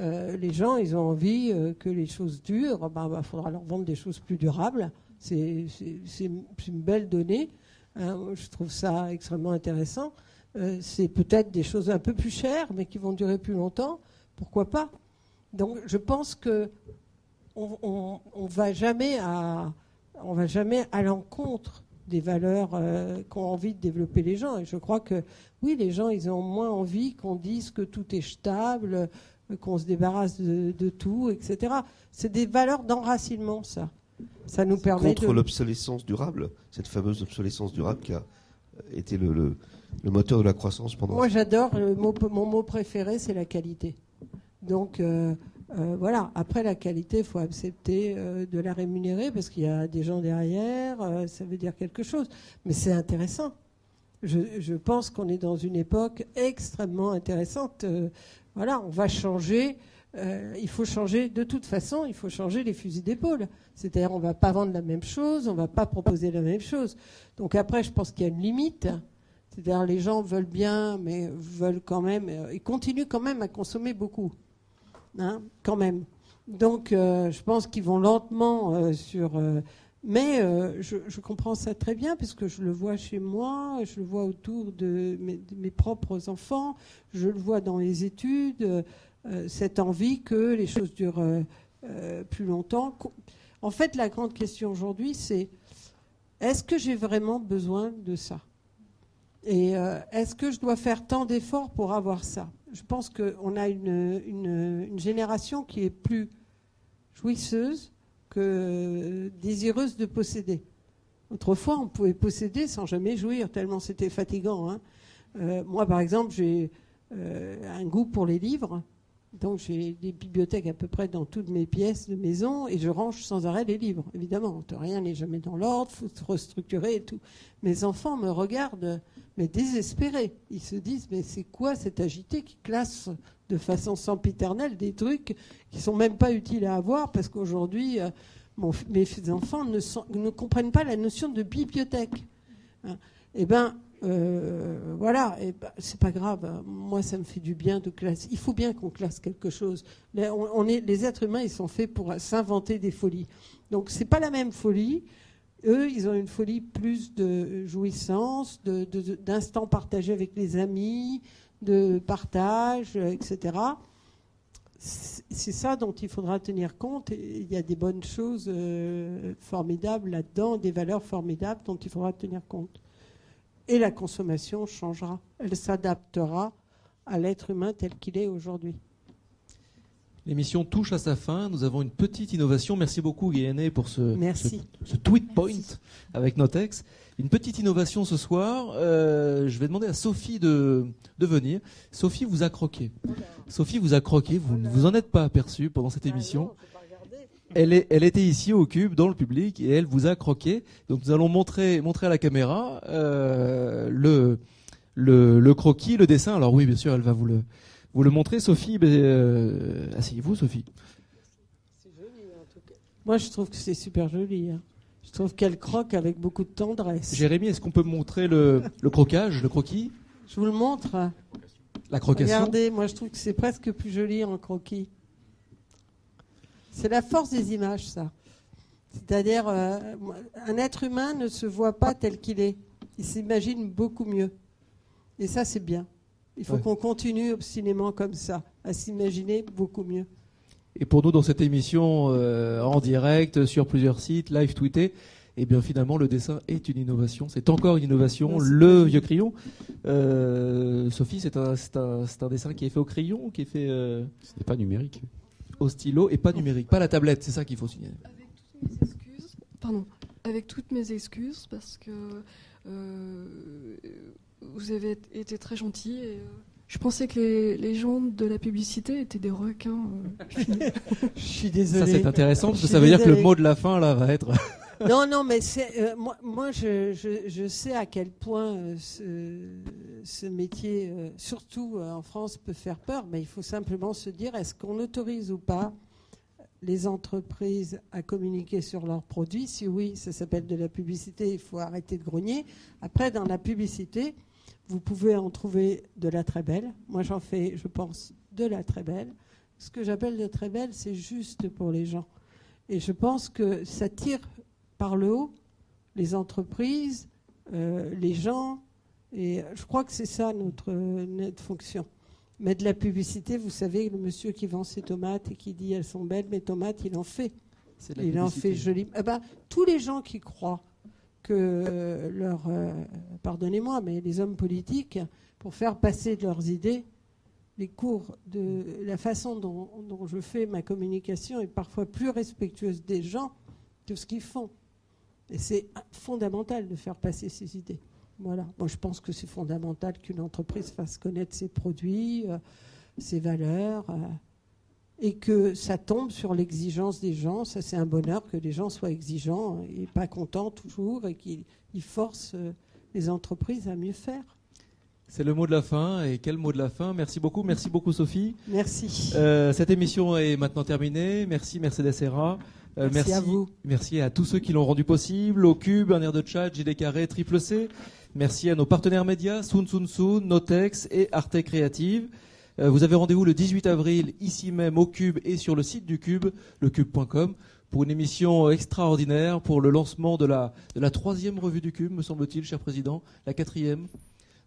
euh, les gens, ils ont envie euh, que les choses durent. Il bah, bah, faudra leur vendre des choses plus durables. C'est une belle donnée. Hein. je trouve ça extrêmement intéressant. Euh, c'est peut-être des choses un peu plus chères, mais qui vont durer plus longtemps. Pourquoi pas? Donc, je pense que on, va jamais à, l'encontre des valeurs qu'ont envie de développer les gens. Et je crois que oui, les gens, ils ont moins envie qu'on dise que tout est stable, qu'on se débarrasse de, tout, etc. C'est des valeurs d'enracinement, ça. Ça nous permet contre l'obsolescence durable, cette fameuse obsolescence durable qui a été le, moteur de la croissance pendant. Moi, j'adore. Mon mot préféré, c'est la qualité. Donc, euh, euh, voilà. Après, la qualité, il faut accepter euh, de la rémunérer parce qu'il y a des gens derrière. ça veut dire quelque chose. Mais c'est intéressant. Je, pense qu'on est dans une époque extrêmement intéressante. Voilà, on va changer. il faut changer de toute façon. Il faut changer les fusils d'épaule. C'est-à-dire, on ne va pas vendre la même chose, on ne va pas proposer la même chose. Donc après, je pense qu'il y a une limite. C'est-à-dire, les gens veulent bien, mais veulent quand même, ils continuent quand même à consommer beaucoup. Hein, quand même. Donc, euh, je pense qu'ils vont lentement euh, sur. Euh, mais je, comprends ça très bien, puisque je le vois chez moi, je le vois autour de mes, propres enfants, je le vois dans les études, cette envie que les choses durent plus longtemps. En fait, la grande question aujourd'hui, c'est est-ce que j'ai vraiment besoin de ça? Et est-ce que je dois faire tant d'efforts pour avoir ça? Je pense qu'on a une, génération qui est plus jouisseuse que désireuse de posséder. Autrefois, on pouvait posséder sans jamais jouir, tellement c'était fatigant. Hein. Euh, moi, par exemple, j'ai euh, un goût pour les livres. Donc j'ai des bibliothèques à peu près dans toutes mes pièces de maison et je range sans arrêt les livres. Évidemment, rien n'est jamais dans l'ordre, faut se restructurer et tout. Mes enfants me regardent, mais désespérés. Ils se disent, mais c'est quoi cet agité qui classe de façon sempiternelle des trucs qui sont même pas utiles à avoir parce qu'aujourd'hui, euh, mes enfants ne, ne, comprennent pas la notion de bibliothèque. Hein. Eh ben, euh, voilà, et bah, c'est pas grave. Moi, ça me fait du bien de classer. Il faut bien qu'on classe quelque chose. On, est, les êtres humains, ils sont faits pour s'inventer des folies. Donc, c'est pas la même folie. Eux, ils ont une folie plus de jouissance, d'instants de, partagés avec les amis, de partage, etc. C'est ça dont il faudra tenir compte. il y a des bonnes choses euh, formidables là-dedans, des valeurs formidables dont il faudra tenir compte et la consommation changera. Elle s'adaptera à l'être humain tel qu'il est aujourd'hui. L'émission touche à sa fin. Nous avons une petite innovation. Merci beaucoup, Guyané, pour ce, ce, tweet point avec Notex. Une petite innovation ce soir. Euh, je vais demander à Sophie de, de venir. Sophie vous a croqué. Sophie vous a croqué. Vous ne vous en êtes pas aperçu pendant cette ah émission. Elle, est, elle était ici au cube, dans le public, et elle vous a croqué. Donc nous allons montrer, montrer à la caméra euh, le, le, le, croquis, le dessin. Alors oui, bien sûr, elle va vous le, vous le montrer. Sophie, ben, euh, asseyez-vous, Sophie. C'est joli, en tout cas. Moi, je trouve que c'est super joli. Hein. Je trouve qu'elle croque avec beaucoup de tendresse. Jérémy, est-ce qu'on peut montrer le, le croquage, le croquis? Je vous le montre. La croquation. Regardez, moi, je trouve que c'est presque plus joli en croquis. C'est la force des images, ça. C'est-à-dire, euh, un être humain ne se voit pas tel qu'il est. Il s'imagine beaucoup mieux. Et ça, c'est bien. Il faut qu'on continue obstinément comme ça, à s'imaginer beaucoup mieux. Et pour nous, dans cette émission euh, en direct, sur plusieurs sites, live tweeté, eh bien finalement, le dessin est une innovation. C'est encore une innovation. le vieux crayon. Euh, Sophie, c'est un, un, dessin qui est fait au crayon, qui est fait. Ce n'est pas numérique au stylo et pas numérique, pas la tablette, c'est ça qu'il faut signaler. Avec toutes mes excuses, pardon, avec toutes mes excuses parce que euh, vous avez été très gentil et euh, je pensais que les, gens de la publicité étaient des requins. Euh, je suis désolé. Ça c'est intéressant parce que ça veut dire que le mot de la fin là va être. Non, non, mais c'est, moi, moi je, sais à quel point ce, ce, métier, surtout en France, peut faire peur, mais il faut simplement se dire est-ce qu'on autorise ou pas les entreprises à communiquer sur leurs produits? Si oui, ça s'appelle de la publicité, il faut arrêter de grogner. Après, dans la publicité, vous pouvez en trouver de la très belle. Moi, j'en fais, je pense, de la très belle. Ce que j'appelle de très belle, c'est juste pour les gens. Et je pense que ça tire par le haut les entreprises, euh, les gens. Et je crois que c'est ça notre, notre fonction. Mais de la publicité, vous savez, le monsieur qui vend ses tomates et qui dit elles sont belles, mes tomates, il en fait. Il en fait joli. Eh ben, tous les gens qui croient que leur, pardonnez-moi, mais les hommes politiques, pour faire passer leurs idées, les cours de la façon dont, je fais ma communication est parfois plus respectueuse des gens que ce qu'ils font. Et c'est fondamental de faire passer ces idées. Voilà. Moi, je pense que c'est fondamental qu'une entreprise fasse connaître ses produits, euh, ses valeurs, euh, et que ça tombe sur l'exigence des gens. Ça, c'est un bonheur que les gens soient exigeants et pas contents toujours, et qu'ils forcent euh, les entreprises à mieux faire. C'est le mot de la fin. Et quel mot de la fin? Merci beaucoup. Merci beaucoup, Sophie. Merci. Cette émission est maintenant terminée. Merci, Mercedes Serra. Euh, merci, à vous. Merci à tous ceux qui l'ont rendu possible. Au Cube, un air de chat, JD Carré, Triple C. Merci à nos partenaires médias, Soon Soon Soon, Notex et Arte Créative. Euh, vous avez rendez-vous le 18 avril, ici même au Cube et sur le site du Cube, lecube.com, pour une émission extraordinaire, pour le lancement de la, de la troisième revue du Cube, me semble-t-il, cher Président. La quatrième.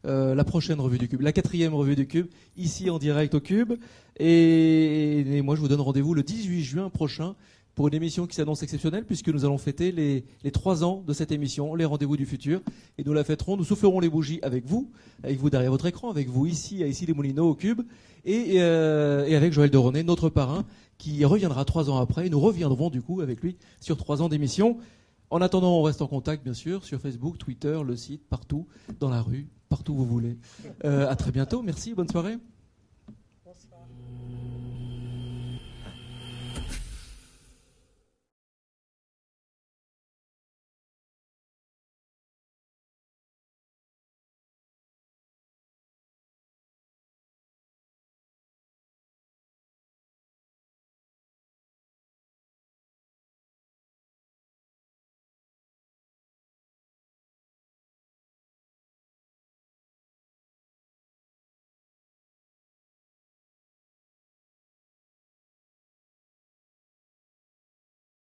Euh, la prochaine revue du Cube, la quatrième revue du Cube, ici en direct au Cube. Et, moi, je vous donne rendez-vous le 18 juin prochain pour une émission qui s'annonce exceptionnelle puisque nous allons fêter les, trois ans de cette émission, les rendez-vous du futur. Et nous la fêterons, nous soufflerons les bougies avec vous, avec vous derrière votre écran, avec vous ici, à ici les Moulineaux au Cube, et, euh, avec Joël René, notre parrain, qui reviendra trois ans après. Et nous reviendrons du coup avec lui sur trois ans d'émission. En attendant, on reste en contact, bien sûr, sur Facebook, Twitter, le site, partout, dans la rue, partout où vous voulez. Euh, à très bientôt. Merci. Bonne soirée.